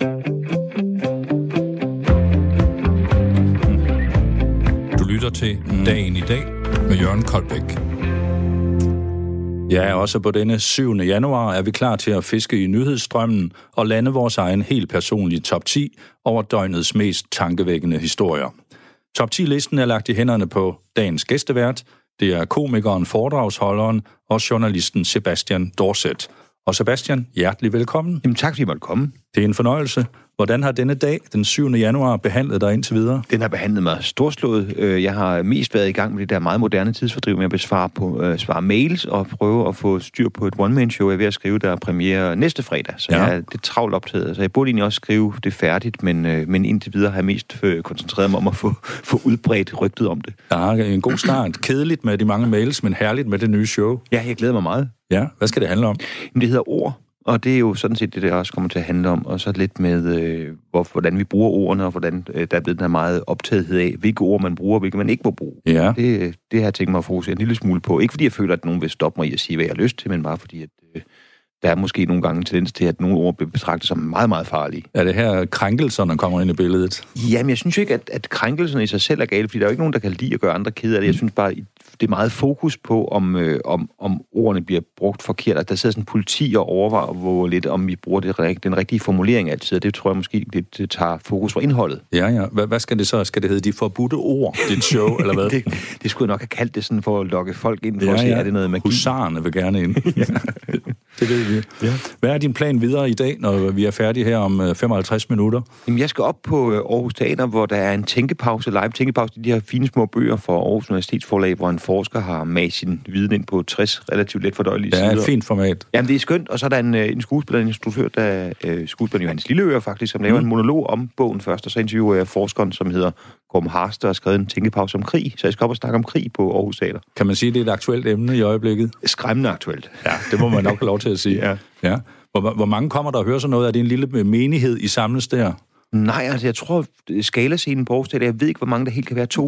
Du lytter til Dagen i dag med Jørgen Koldbæk. Ja, også på denne 7. januar er vi klar til at fiske i nyhedsstrømmen og lande vores egen helt personlige top 10 over døgnets mest tankevækkende historier. Top 10-listen er lagt i hænderne på dagens gæstevært. Det er komikeren, foredragsholderen og journalisten Sebastian Dorset. Og Sebastian, hjertelig velkommen. Jamen tak, fordi I måtte komme. Det er en fornøjelse. Hvordan har denne dag, den 7. januar, behandlet dig indtil videre? Den har behandlet mig storslået. Øh, Jeg har mest været i gang med det der meget moderne tidsfordriv med at besvare på, øh, svare mails og prøve at få styr på et one-man-show. Jeg er ved at skrive, der er premiere næste fredag, så Ja. jeg er lidt travlt optaget. Så jeg burde egentlig også skrive det færdigt, men, øh, men indtil videre har jeg mest koncentreret mig om at få, få udbredt rygtet om det. Ja, en god start. Kedeligt med de mange mails, men herligt med det nye show. Ja, jeg glæder mig meget. Ja, hvad skal det handle om? Det hedder ord, og det er jo sådan set det, der også kommer til at handle om. Og så lidt med, øh, hvor, hvordan vi bruger ordene, og hvordan øh, der er blevet den her meget optagethed af, hvilke ord man bruger, og hvilke man ikke må bruge. Ja, Det, det har jeg tænkt mig at fokusere en lille smule på. Ikke fordi jeg føler, at nogen vil stoppe mig i at sige, hvad jeg har lyst til, men bare fordi, at øh, der er måske nogle gange en tendens til, at nogle ord bliver betragtet som meget, meget farlige. er det her krænkelserne kommer ind i billedet? Jamen, jeg synes jo ikke, at, at krænkelserne i sig selv er gale, fordi der er jo ikke nogen, der kan lide at gøre andre kede af det. Jeg synes bare, det er meget fokus på, om, øh, om, om ordene bliver brugt forkert. At der sidder sådan politi og overvejer hvor lidt, om vi bruger det, den rigtige formulering altid. Og det tror jeg måske, det, det tager fokus fra indholdet. Ja, ja. Hvad, hvad skal det så? Skal det hedde De Forbudte Ord, dit show, eller hvad? Det, det skulle jeg nok have kaldt det sådan for at lokke folk ind for at se, er det noget magi? Husarerne vil gerne ind. det ved vi. Ja. Hvad er din plan videre i dag, når vi er færdige her om øh, 55 minutter? Jamen, jeg skal op på øh, Aarhus Teater, hvor der er en tænkepause, live tænkepause, de her fine små bøger fra Aarhus Universitetsforlag, hvor en forsker har mast sin viden ind på 60 relativt let fordøjelige Det er sider. et fint format. Jamen, det er skønt, og så er der en, øh, en skuespiller, en instruktør, der øh, skuespiller Johannes Lilleøre faktisk, som laver Mm. en monolog om bogen først, og så interviewer jeg forskeren, som hedder Gorm Harster, og har skrevet en tænkepause om krig, så jeg skal op og snakke om krig på Aarhus Teater. Kan man sige, at det er et aktuelt emne i øjeblikket? Skræmmende aktuelt. Ja, det må man nok have lov til at sige. Ja. ja. Hvor, hvor mange kommer der og hører sådan noget? Er det en lille menighed, I samles der? Nej, altså jeg tror, skalascenen på Aarhus Teater, jeg ved ikke, hvor mange der helt kan være, 240-50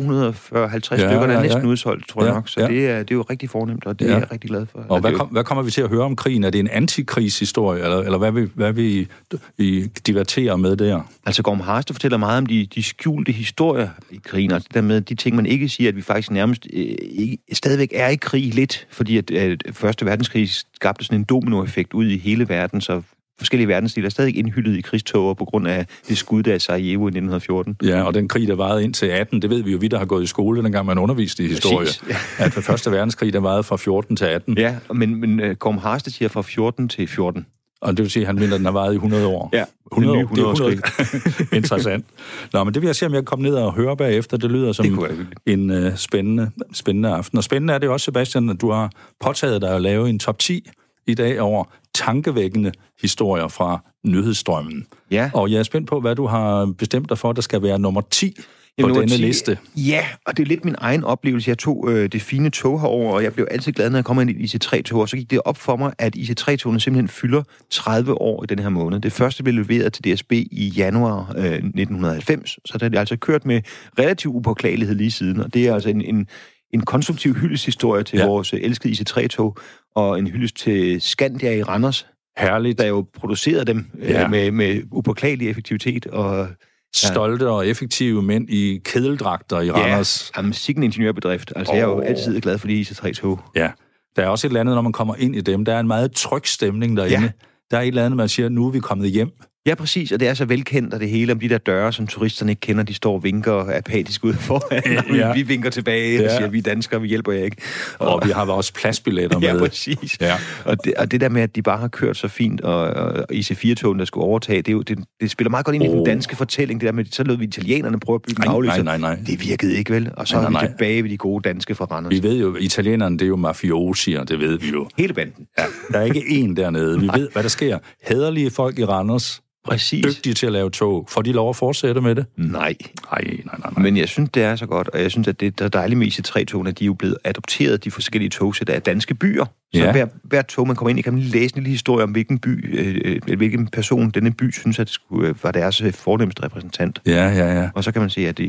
Ja, stykker, der er ja, næsten ja. udsolgt, tror jeg Ja, nok. Så ja. det, er, det er jo rigtig fornemt, og det Ja. er jeg rigtig glad for. Og hvad, kom, hvad kommer vi til at høre om krigen? Er det en antikrigshistorie, eller, eller hvad vi, hvad vi, vi diverterer med der? Altså Gorm Harster fortæller meget om de, de skjulte historier i krigen, og det der med de ting, man ikke siger, at vi faktisk nærmest øh, ikke, stadigvæk er i krig lidt, fordi at, at Første Verdenskrig skabte sådan en dominoeffekt ud i hele verden, så forskellige verdensdele er stadig indhyldet i krigstoger på grund af det skud, der er Sarajevo i 1914. Ja, og den krig, der varede indtil 18, det ved vi jo, vi der har gået i skole, dengang man underviste i historie. Præcis, ja. At første verdenskrig, der varede fra 14 til 18. Ja, men, men uh, Gorm Harster siger fra 14 til 14. Og det vil sige, at han mener, at den har varet i 100 år. Ja, 100 den år. nye Det er 100-årskrig. Interessant. Nå, men det vil jeg se, om jeg kan komme ned og høre bagefter. Det lyder som Det en uh, spændende, spændende aften. Og spændende er det også, Sebastian, at du har påtaget dig at lave en top 10 i dag over tankevækkende historier fra nyhedsstrømmen. Ja. Og jeg er spændt på, hvad du har bestemt dig for, der skal være nummer 10 på Jamen, denne nummer 10 liste. Ja, og det er lidt min egen oplevelse. Jeg tog øh, det fine tog herover, og jeg blev altid glad, når jeg kom ind i et IC3-tog, og så gik det op for mig, at IC3-togene simpelthen fylder 30 år i den her måned. Det første blev leveret til DSB i januar øh, 1990, så det har altså kørt med relativ upåklagelighed lige siden, og det er altså en, en, en konstruktiv hyldeshistorie til Ja. vores øh, elskede IC3-tog, og en hyldest til Skandia i Randers, Herligt. der jo producerede dem øh, Ja. med, med upåklagelig effektivitet, og Stolte og effektive mænd i kedeldragter i Randers. Ja, jamen, sikke en ingeniørbedrift. Altså, oh. jeg er jo altid glad for de IC3-tog. Ja. Der er også et eller andet, når man kommer ind i dem. Der er en meget tryg stemning derinde. Ja. Der er et eller andet, man siger, nu er vi kommet hjem. Ja, præcis, og det er så velkendt, og det hele om de der døre, som turisterne ikke kender, de står og vinker apatisk ud foran, og Ja. vi, vi vinker tilbage og Ja. siger, vi er danskere, vi hjælper jer ikke. Og vi har også pladsbilletter med. Ja, præcis. Ja. Og, det, og det der med, at de bare har kørt så fint, og, og IC4-togen, der skulle overtage, det, jo, det, det spiller meget godt ind i Åh. den danske fortælling, det der med, så lød vi italienerne prøve at bygge en afløser. nej, nej, nej. Det virkede ikke, vel? Og så Nej, er vi nej, tilbage ved de gode danske fra Randers. Vi ved jo, italienerne, det er jo mafiosier, det ved vi jo. Hele banden. Ja. Der er ikke én dernede. Vi ved, hvad der sker. Hæderlige folk i Randers, Præcis. dygtige til at lave tog. Får de lov at fortsætte med det? Nej. Nej, nej, nej, nej. Men jeg synes, det er så godt, og jeg synes, at det der er dejligt med IC3-togene, at de er jo blevet adopteret, de forskellige togsæt af danske byer. Så Ja. hver, hver tog, man kommer ind i, kan man læse en lille historie om, hvilken by, øh, øh, hvilken person denne by synes, at det skulle, øh, var deres øh, fornemmeste repræsentant. Ja, ja, ja. Og så kan man se, at det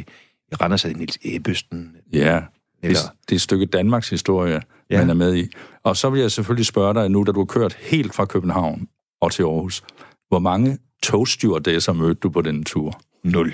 i Randers er det Niels Ebbøsten. Ja, det, Eller, det er et stykke Danmarks historie. Ja. man er med i. Og så vil jeg selvfølgelig spørge dig nu, da du har kørt helt fra København og til Aarhus, hvor mange togstewardesser mødte du på den tur? Nul.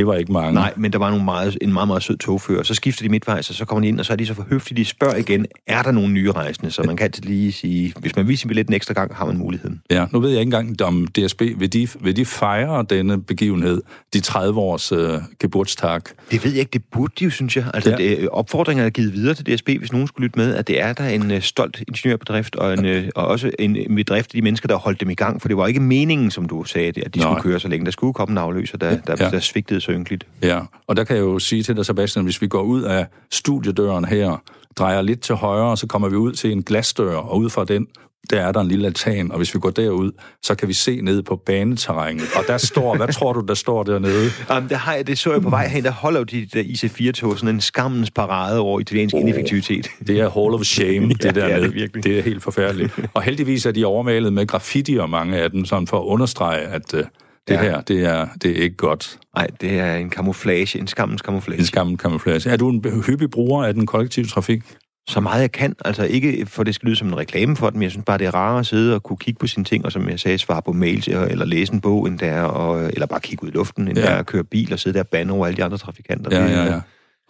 Det var ikke mange. Nej, men der var nogle meget, en meget, meget sød togfører. Så skifter de midtvejs, og så kommer de ind, og så er de så for høflige, de spørger igen, er der nogle nye rejsende? Så man kan altid lige sige, hvis man viser billet en ekstra gang, har man muligheden. Ja, nu ved jeg ikke engang, om DSB, vil de, vil de fejre denne begivenhed, de 30 års øh, geburtstag? Det ved jeg ikke, det burde de jo, synes jeg. Altså, Ja. det, opfordringen er givet videre til DSB, hvis nogen skulle lytte med, at det er der en øh, stolt ingeniørbedrift, og, en, øh, og også en, en bedrift af de mennesker, der holdt dem i gang, for det var ikke meningen, som du sagde, at de Nej. skulle køre så længe. Der skulle komme en afløser, der, der, ja. der svigtede så ynkeligt. Ja, og der kan jeg jo sige til dig, Sebastian, hvis vi går ud af studiedøren her, drejer lidt til højre, så kommer vi ud til en glasdør, og ud fra den, der er der en lille altan, og hvis vi går derud, så kan vi se ned på baneterrænet. Og der står, hvad tror du, der står dernede? Jamen, der har jeg, det så jeg på vej hen, der holder jo de der IC4-tog sådan en skammens parade over italiensk oh. ineffektivitet. Det er Hall of Shame, det Ja, der det er med. det virkelig. det er helt forfærdeligt. Og heldigvis er de overmalet med graffiti og mange af dem, sådan for at understrege, at uh, det Ja. her, det er, det er ikke godt. Nej, det er en camouflage, en skammens camouflage. En skammel camouflage. Er du en hyppig bruger af den kollektive trafik? så meget jeg kan. Altså ikke for det skal lyde som en reklame for den, men jeg synes bare, det er rarere at sidde og kunne kigge på sine ting, og som jeg sagde, svare på mails eller læse en bog, end der, og, eller bare kigge ud i luften, end Ja. der at køre bil og sidde der og bande over alle de andre trafikanter. Ja, ja, ja.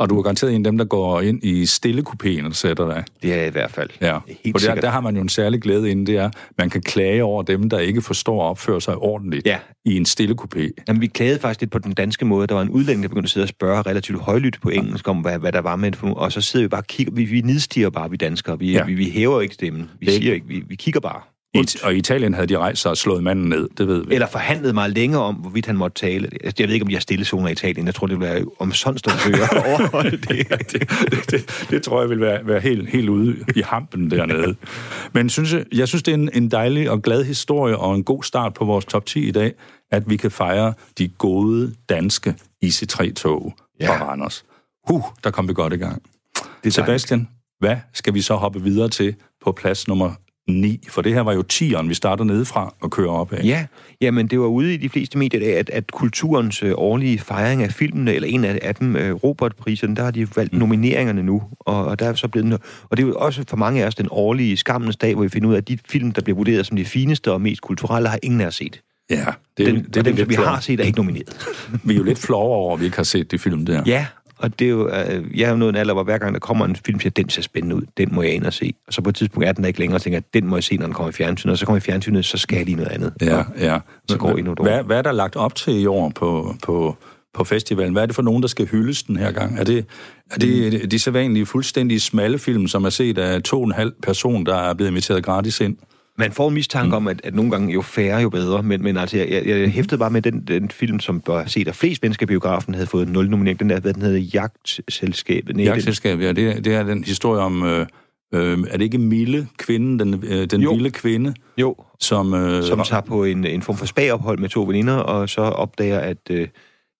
Og du er garanteret en af dem, der går ind i stillekupéen og sætter dig. Det er jeg i hvert fald. Ja, Helt for der, der har man jo en særlig glæde inde, det er, man kan klage over dem, der ikke forstår at opføre sig ordentligt Ja. i en stillekupé. Jamen, vi klagede faktisk lidt på den danske måde. Der var en udlænding, der begyndte at sidde og spørge relativt højlydt på engelsk om, hvad, hvad der var med det. Og så sidder vi bare og kigger. Vi, vi nedstiger bare, vi danskere. Vi, Ja. vi, vi hæver ikke stemmen. Vi Det er siger ikke, vi, vi kigger bare. I, og i Italien havde de rejst sig og slået manden ned, det ved vi. Eller forhandlede meget længere om, hvorvidt han måtte tale. Altså, Jeg ved ikke, om de har stillezoner i Italien. Jeg tror, det vil være om sådan at overholde det. det, det, det, det tror jeg vil være, være helt, helt ude i hampen dernede. Men synes jeg, jeg synes, det er en, en dejlig og glad historie og en god start på vores top 10 i dag, at vi kan fejre de gode danske IC3-tog ja. fra Ja. Randers. Huh, der kom vi godt i gang. Det. Sebastian, hvad skal vi så hoppe videre til på plads nummer 9? For det her var jo 10'eren, vi starter nedefra og kører op af. Ja, jamen det var ude i de fleste medier, af, at, at kulturens øh, årlige fejring af filmene, eller en af, af dem, øh, Robert-priserne, der har de valgt nomineringerne nu, og, og der er så blevet, og det er jo også for mange af os den årlige skammens dag, hvor vi finder ud af, at de film, der bliver vurderet som de fineste og mest kulturelle, har ingen af os set. ja det, Den, det, det, dem, vi har set, er ikke nomineret. Vi er jo lidt flove over, at vi ikke har set de film der. Ja, og det er jo, øh, jeg er jo nået en alder, hvor hver gang der kommer en film, siger, den ser spændende ud, den må jeg ind og se. Og så på et tidspunkt er den der ikke længere, og tænker, den må jeg se, når den kommer i fjernsynet. Og så kommer i fjernsynet, så skal jeg lige noget andet. Ja, ja. Så går endnu et år. hvad, hvad er der lagt op til i år på, på, på festivalen? Hvad er det for nogen, der skal hyldes den her gang? Er det, er det de sædvanlige fuldstændig smalle film, som er set af to og en halv person, der er blevet inviteret gratis ind? Man får en mistanke mm. om, at, at nogle gange jo færre, jo bedre. Men, men altså, jeg, jeg, hæftede bare med den, den film, som bør set af flest mennesker i biografen, havde fået nul nominering. Den der, hvad den hedder, Jagtselskabet. Nej, den, Jagtselskab, ja, det, er- det er den historie om... Øh, øh, er det ikke Mille, kvinden, den, øh, den Jo. vilde kvinde, jo, som... Øh, som tager på en, en form for spagophold med to veninder, og så opdager, at øh,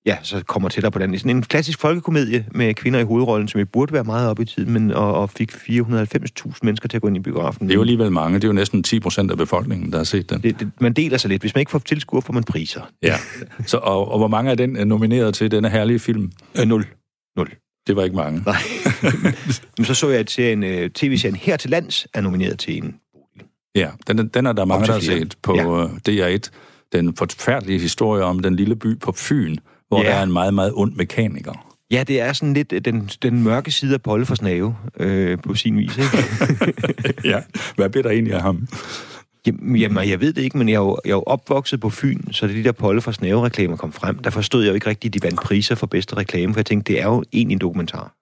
ja, så kommer tættere på den. Det er Sådan en klassisk folkekomedie med kvinder i hovedrollen, som jo burde være meget op i tiden, men, og, og fik 490.000 mennesker til at gå ind i biografen. det er jo alligevel mange. Det er jo næsten 10 procent af befolkningen, der har set den. det, det, man deler sig lidt. Hvis man ikke får tilskuer, får man priser. Ja. Så, og, og hvor mange af den er nomineret til denne herlige film? Øh, nul. Nul. Det var ikke mange. Nej. Men så så jeg, at serien, øh, tv-serien Her til lands er nomineret til en. Ja, den, den er der mange, der til har set på ja. DR1. Den forfærdelige historie om den lille by på Fyn, hvor Ja. der er en meget, meget ond mekaniker. Ja, det er sådan lidt øh, den, den mørke side af Polle for Snave øh, på sin vis. Ikke? ja. Hvad bliver der egentlig af ham? Jamen, jamen, jeg ved det ikke, men jeg er, jo, jeg er jo opvokset på Fyn, så da de der Polle for Snave-reklamer kom frem, der forstod jeg jo ikke rigtigt, at de vandt priser for bedste reklame, for jeg tænkte, det er jo egentlig en dokumentar.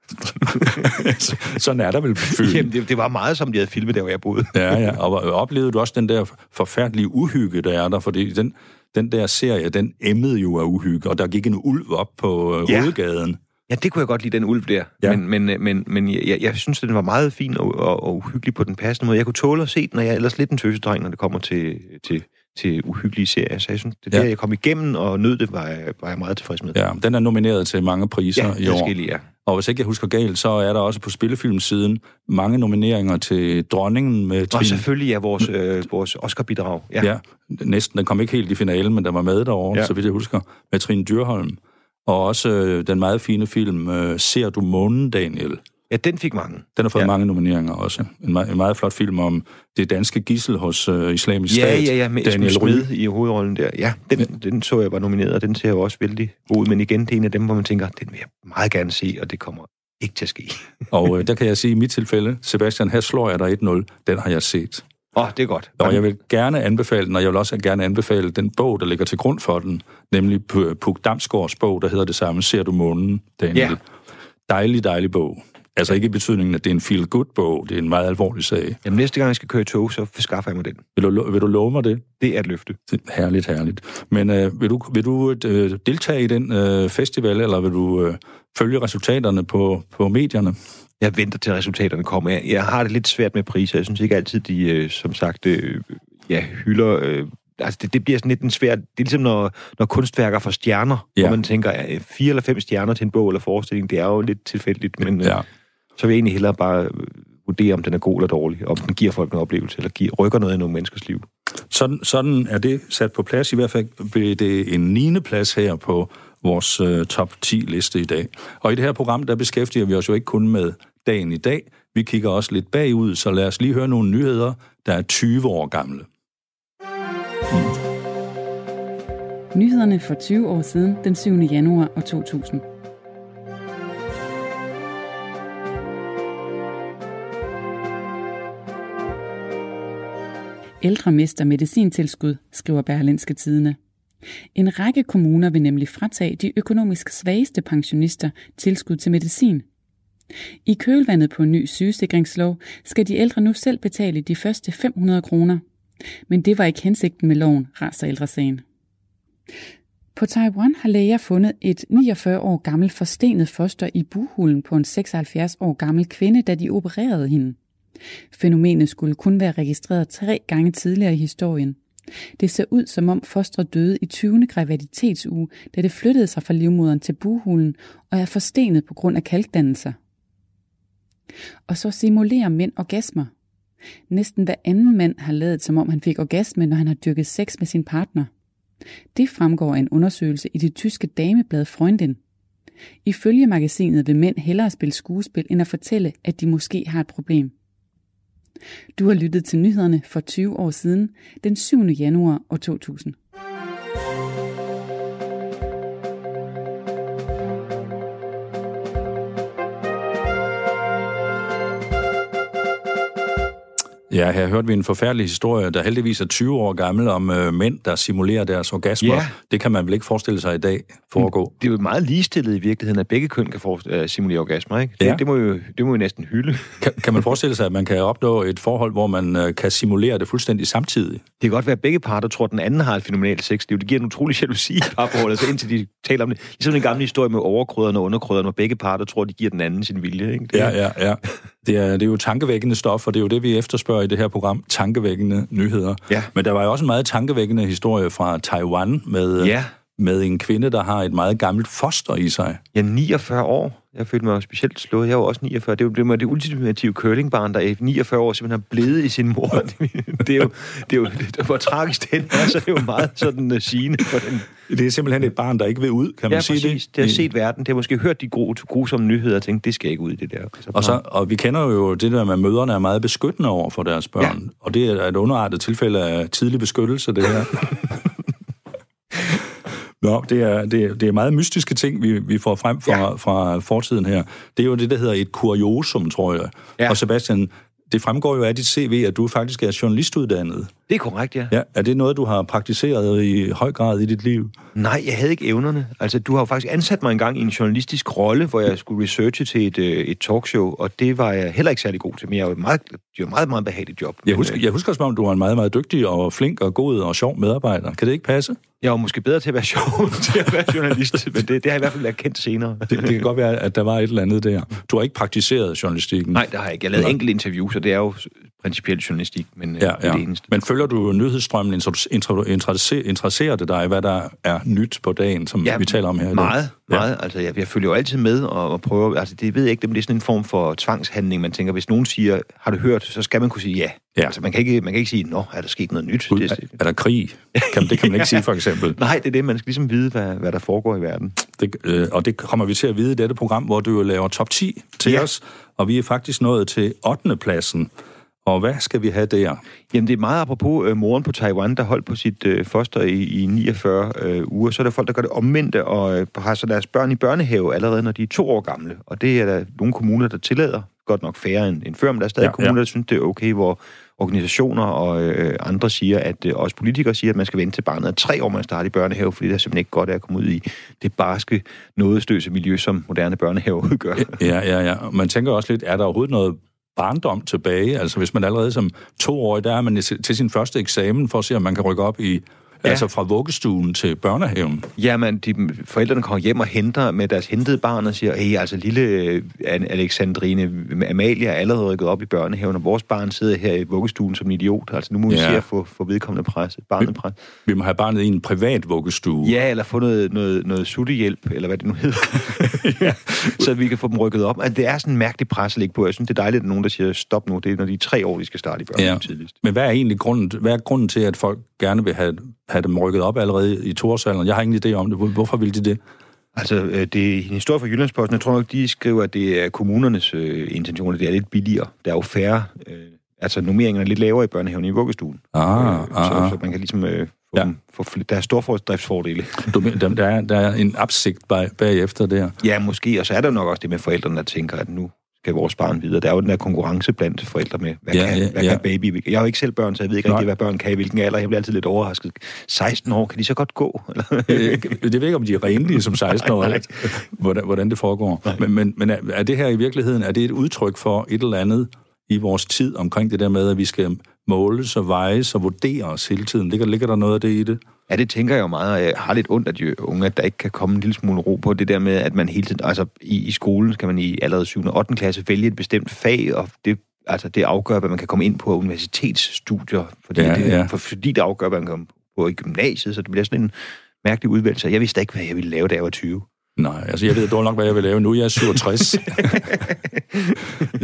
Sådan er der vel på Fyn. Jamen, det, det var meget, som de havde filmet der, hvor jeg boede. Ja, ja. Og oplevede du også den der forfærdelige uhygge, der er der? Fordi den, den der serie, den emmede jo af uhygge, og der gik en ulv op på øh, Ja. hovedgaden. Ja, det kunne jeg godt lide, den ulv der. Ja. Men, men, men, men jeg, jeg, synes, den var meget fin og, og, og uhyggelig på den passende måde. Jeg kunne tåle at se den, og jeg er ellers lidt en tøsedreng, når det kommer til, til, til uhyggelige serier. Så jeg synes, det Ja. der, jeg kom igennem og nød det, var jeg, var jeg meget tilfreds med. Ja, den er nomineret til mange priser ja i år. ja. Og hvis ikke jeg husker galt, så er der også på spillefilmsiden mange nomineringer til dronningen med Og Trine. selvfølgelig er vores, øh, vores Oscar-bidrag. Ja. Ja. næsten. Den kom ikke helt i finalen, men der var med derovre. Ja. så vidt jeg husker, med Trine Dyrholm. Og også øh, den meget fine film, øh, Ser du månen, Daniel? Ja, den fik mange. Den har fået ja. mange nomineringer også. En, me- en meget flot film om det danske gissel hos uh, Islamisk Ja, Stat. ja, ja, med Daniel. Smed i hovedrollen der. Ja, den, den så jeg var nomineret, og den ser jo også vældig god. Men igen, det er en af dem, hvor man tænker, den vil jeg meget gerne se, og det kommer ikke til at ske. Og uh, der kan jeg sige, i mit tilfælde, Sebastian, her slår jeg dig 1-0. Den har jeg set. Åh, oh, det er godt. Og jeg vil gerne anbefale den, og jeg vil også gerne anbefale den bog, der ligger til grund for den, nemlig Puk Damsgaards bog, der hedder det samme, Ser du månen, Daniel? Ja. Dejlig, dejlig bog. Altså ikke i betydningen, at det er en feel-good-bog, det er en meget alvorlig sag. Jamen, næste gang jeg skal køre i tog, så skaffer jeg mig den. Vil du, vil du love mig det? Det er et løfte. Det er Herligt, herligt. Men øh, vil du, vil du øh, deltage i den øh, festival, eller vil du øh, følge resultaterne på, på medierne? Jeg venter til resultaterne kommer. Jeg, jeg har det lidt svært med priser. Jeg synes ikke altid, de, øh, som sagt, øh, ja, hylder... Øh, altså, det, det bliver sådan lidt en svær... Det er ligesom, når, når kunstværker får stjerner, Ja. hvor man tænker, ja, fire eller fem stjerner til en bog eller forestilling, det er jo lidt tilfældigt, men øh, Ja. Så vil jeg egentlig hellere bare øh, vurdere, om den er god eller dårlig, om den giver folk en oplevelse, eller giver, rykker noget i nogle menneskers liv. Sådan, sådan er det sat på plads. I hvert fald blev det en 9. plads her på vores øh, top 10 liste i dag. Og i det her program, der beskæftiger vi os jo ikke kun med dagen i dag. Vi kigger også lidt bagud, så lad os lige høre nogle nyheder, der er 20 år gamle. Nyhederne for 20 år siden, den 7. januar år 2000. Ældre mister medicintilskud, skriver Berlinske Tidene. En række kommuner vil nemlig fratage de økonomisk svageste pensionister tilskud til medicin. I kølvandet på en ny sygesikringslov skal de ældre nu selv betale de første 500 kroner. Men det var ikke hensigten med loven, raser ældresagen. På Taiwan har læger fundet et 49 år gammelt forstenet foster i buhulen på en 76 år gammel kvinde, da de opererede hende. Fænomenet skulle kun være registreret tre gange tidligere i historien. Det ser ud som om fostret døde i 20. graviditetsuge, da det flyttede sig fra livmoderen til buhulen og er forstenet på grund af kalkdannelser. Og så simulerer mænd orgasmer. Næsten hver anden mand har lavet, som om han fik orgasme, når han har dyrket sex med sin partner. Det fremgår af en undersøgelse i det tyske dameblad Freundin. Ifølge magasinet vil mænd hellere spille skuespil, end at fortælle, at de måske har et problem. Du har lyttet til nyhederne for 20 år siden, den 7. januar år 2000. Ja, her hørte vi en forfærdelig historie, der heldigvis er 20 år gammel, om øh, mænd, der simulerer deres orgasmer. Ja. Det kan man vel ikke forestille sig i dag foregå. Det er jo meget ligestillet i virkeligheden, at begge køn kan for, uh, simulere orgasmer, ikke? Det, Ja. det, må jo, det må jo næsten hylde. Kan, kan man forestille sig, at man kan opnå et forhold, hvor man øh, kan simulere det fuldstændig samtidig? Det kan godt være, at begge parter tror, at den anden har et fænomenalt sexliv. Det giver en utrolig jalousi i parforholdet, altså indtil de taler om det. Ligesom den gamle historie med overkrydderne og underkrydderne, hvor begge parter tror, at de giver den anden sin vilje. Ikke? Det, Ja, ja, ja. Det er, det er jo tankevækkende stof, og det er jo det, vi efterspørger det her program. Tankevækkende nyheder. Ja. Men der var jo også en meget tankevækkende historie fra Taiwan med, Ja. med en kvinde, der har et meget gammelt foster i sig. Er 49 år. Jeg følte mig specielt slået. Jeg var også 49. Det er jo det, ultimative curlingbarn, der i 49 år simpelthen har blevet i sin mor. Det er jo, det er jo det, hvor tragisk den er, så det er jo meget sådan uh, sigende for den. Det er simpelthen et barn, der ikke vil ud, kan man Ja, sige præcis. det? Det har set verden. Det har måske hørt de gru- grusomme nyheder og tænkt, det skal ikke ud det der. Altså, Og, så, og vi kender jo det der med, at møderne er meget beskyttende over for deres børn. Ja. Og det er et underartet tilfælde af tidlig beskyttelse, det her. Nå, det er, det, er, det er meget mystiske ting, vi, vi får frem fra. Ja. fra fortiden her. Det er jo det, der hedder et kuriosum, tror jeg. Ja. Og Sebastian, det fremgår jo af dit CV, at du faktisk er journalistuddannet. Det er korrekt, ja. Ja, er det noget, du har praktiseret i høj grad i dit liv? Nej, jeg havde ikke evnerne. Altså, du har jo faktisk ansat mig engang i en journalistisk rolle, hvor jeg skulle researche til et, øh, et talkshow, og det var jeg heller ikke særlig god til, men jeg et meget, det jo et meget, meget behageligt job. Jeg husker, øh, jeg husker som om, du var en meget, meget dygtig og flink og god og sjov medarbejder. Kan det ikke passe? Jeg var måske bedre til at være sjov, til at være journalist, men det, det har jeg i hvert fald erkendt senere. Det, det kan godt være, at der var et eller andet der. Du har ikke praktiseret journalistikken. Nej, det har jeg ikke. Jeg lavede enkelte interviews, og det er jo principielt journalistik, men øh, Ja, ja. det eneste. Men følger du nyhedsstrømmen? Interesserer det dig, hvad der er nyt på dagen, som ja, vi taler om her i dag? Meget, Ja. meget. Altså, jeg, jeg følger jo altid med og, og prøver... Altså, det ved jeg ikke, det er sådan en form for tvangshandling. Man tænker, hvis nogen siger, har du hørt, så skal man kunne sige ja. Ja. Altså, man kan ikke, man kan ikke sige, nå, er der sket noget nyt? Gud, Det, er, er der krig? Kan, det kan man ikke sige, for eksempel. Nej, det er det. Man skal ligesom vide, hvad, hvad der foregår i verden. Det, øh, og det kommer vi til at vide i dette program, hvor du jo laver top 10 til ja. os, og vi er faktisk nået til 8. pladsen. Og hvad skal vi have der? Jamen, det er meget apropos øh, moren på Taiwan, der holdt på sit øh, foster i, i 49 øh, uger. Så er der folk, der gør det omvendte og øh, har så deres børn i børnehave allerede, når de er to år gamle. Og det er der nogle kommuner, der tillader. Godt nok færre end, end før, men der er stadig ja, kommuner, ja. der synes, det er okay, hvor organisationer og øh, andre siger, at øh, også politikere siger, at man skal vente til barnet er tre år, man starter i børnehave, fordi det er simpelthen ikke godt at komme ud i det barske, nådestøse miljø, som moderne børnehave udgør. Ja, ja, ja. Man tænker også lidt, er der overhovedet noget barndom tilbage? Altså hvis man allerede som toårig, der er man til sin første eksamen for at se, om man kan rykke op i Ja. Altså fra vuggestuen til børnehaven. Jamen, de, forældrene kommer hjem og henter med deres hentede barn og siger, hey, altså lille øh, Alexandrine Amalia er allerede rykket op i børnehaven, og vores barn sidder her i vuggestuen som en idiot. Altså nu må vi ja. se at få, få vedkommende presset, barnet pres. Vi, vi må have barnet i en privat vuggestue. Ja, eller få noget, noget, noget suttehjælp, eller hvad det nu hedder. ja. Så vi kan få dem rykket op. Altså, det er sådan en mærkelig pres at ligge på. Jeg synes, det er dejligt, at nogen, der siger, stop nu, det er, når de er tre år, de skal starte i børnehaven ja. tidligst. Men hvad er egentlig grunden, hvad er grunden til, at folk gerne vil have have dem rykket op allerede i toårsalderen. Jeg har ingen idé om det. Hvorfor vil de det? Altså, øh, det er en historie fra Jyllandsposten. Jeg tror nok, de skriver, at det er kommunernes øh, intentioner. Det er lidt billigere. Der er jo færre... Øh, altså, nummeringerne er lidt lavere i børnehaven i vuggestuen. Ah, øh, ah, så, ah. så man kan ligesom... Øh, få ja. dem, få, der er store driftsfordele. Du, der, er, der er en absigt bag, bagefter der. Ja, måske. Og så er der nok også det med forældrene, der tænker, at nu skal vores barn videre. Der er jo den der konkurrence blandt forældre med, hvad, ja, kan, ja, hvad ja. kan baby? Jeg har jo ikke selv børn, så jeg ved ikke rigtig, hvad børn kan i hvilken alder. Jeg bliver altid lidt overrasket. 16 år, kan de så godt gå? Eller? Øh, det ved ikke, om de er renlige som 16 år, hvordan, hvordan det foregår. Men, men, men er det her i virkeligheden, er det et udtryk for et eller andet i vores tid omkring det der med, at vi skal måles og vejes og vurderes hele tiden? Ligger, ligger der noget af det i det? Ja, det tænker jeg jo meget. Jeg har lidt ondt af de unge, at der ikke kan komme en lille smule ro på det der med, at man hele tiden... Altså, i, i skolen kan man i allerede 7. og 8. klasse vælge et bestemt fag, og det, altså, det afgør, hvad man kan komme ind på universitetsstudier, fordi, ja, det, ja. For, fordi det afgør, hvad man kan komme på i gymnasiet, så det bliver sådan en mærkelig udvalgelse. Jeg vidste ikke, hvad jeg ville lave, da jeg var 20. Nej, altså jeg ved dårligt nok, hvad jeg vil lave nu. Jeg er 67.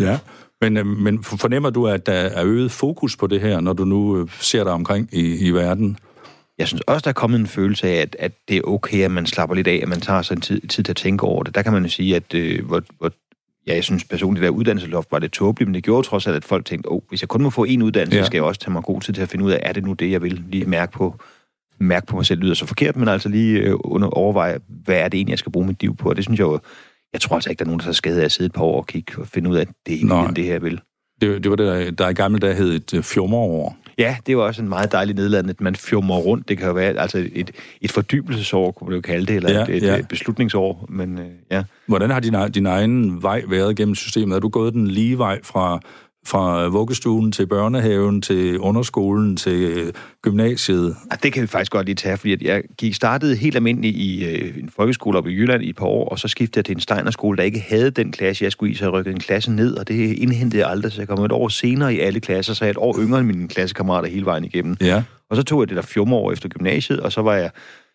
ja, men, øh, men fornemmer du, at der er øget fokus på det her, når du nu øh, ser dig omkring i, i verden? Jeg synes også, der er kommet en følelse af, at, at det er okay, at man slapper lidt af, at man tager sig en tid, tid til at tænke over det. Der kan man jo sige, at øh, hvor, hvor, ja, jeg synes personligt, det der uddannelsesloft var lidt tåbeligt, men det gjorde trods alt, at folk tænkte, åh, oh, hvis jeg kun må få en uddannelse, ja. skal jeg også tage mig god tid til at finde ud af, er det nu det, jeg vil lige mærke på, mærke på mig selv, lyder så forkert, men altså lige øh, under overveje, hvad er det egentlig, jeg skal bruge mit liv på, og det synes jeg jo, jeg tror altså ikke, der er nogen, der har skadet af at sidde et par år og kigge og finde ud af, at det er ikke det her, vil. Det, det var det, der i gamle dage hed et uh, fjummerår. Ja, det var også en meget dejlig nedladende, at man fjummer rundt. Det kan jo være altså et, et fordybelsesår, kunne man jo kalde det, eller ja, et, et, ja. beslutningsår. Men, uh, ja. Hvordan har din, din egen vej været gennem systemet? Er du gået den lige vej fra fra vuggestuen til børnehaven, til underskolen, til øh, gymnasiet? Ja, det kan vi faktisk godt lige tage, fordi jeg gik startede helt almindeligt i øh, en folkeskole op i Jylland i et par år, og så skiftede jeg til en Steinerskole, der ikke havde den klasse, jeg skulle i, så jeg rykkede en klasse ned, og det indhentede jeg aldrig, så jeg kom et år senere i alle klasser, så jeg et år yngre end mine klassekammerater hele vejen igennem. Ja. Og så tog jeg det der fjummer år efter gymnasiet, og så var jeg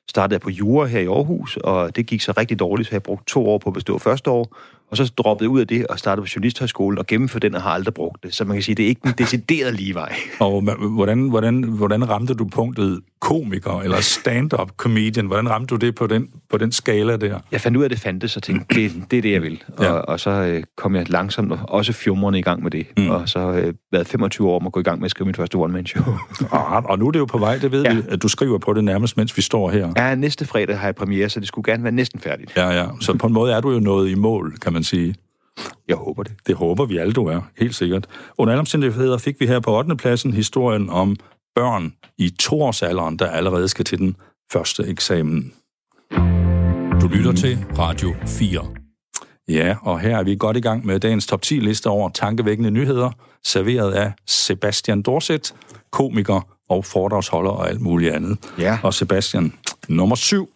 startede jeg på jura her i Aarhus, og det gik så rigtig dårligt, så jeg brugte to år på at bestå første år, og så droppede jeg ud af det og startede på Journalisthøjskolen og gennemførte den og har aldrig brugt det. Så man kan sige, det er ikke den deciderede lige vej. Og hvordan, hvordan, hvordan ramte du punktet komiker eller stand-up comedian? Hvordan ramte du det på den, på den skala der? Jeg fandt ud af, at det fandtes, og tænkte, det, det er det, jeg vil. Og, ja. og så øh, kom jeg langsomt også fjumrende i gang med det. Mm. Og så øh, været 25 år om at gå i gang med at skrive mit første one-man-show. og, og nu er det jo på vej, det ved ja. vi, at du skriver på det nærmest, mens vi står her. Ja, næste fredag har jeg premiere, så det skulle gerne være næsten færdigt. Ja, ja. Så på en måde er du jo nået i mål, kan man sige. Jeg håber det. Det håber vi alle, du er. Helt sikkert. Under alle omstændigheder fik vi her på 8. pladsen historien om børn i toårsalderen, der allerede skal til den første eksamen. Du lytter til Radio 4. Ja, og her er vi godt i gang med dagens top 10 liste over tankevækkende nyheder, serveret af Sebastian Dorset, komiker og foredragsholder og alt muligt andet. Ja. Og Sebastian, nummer 7.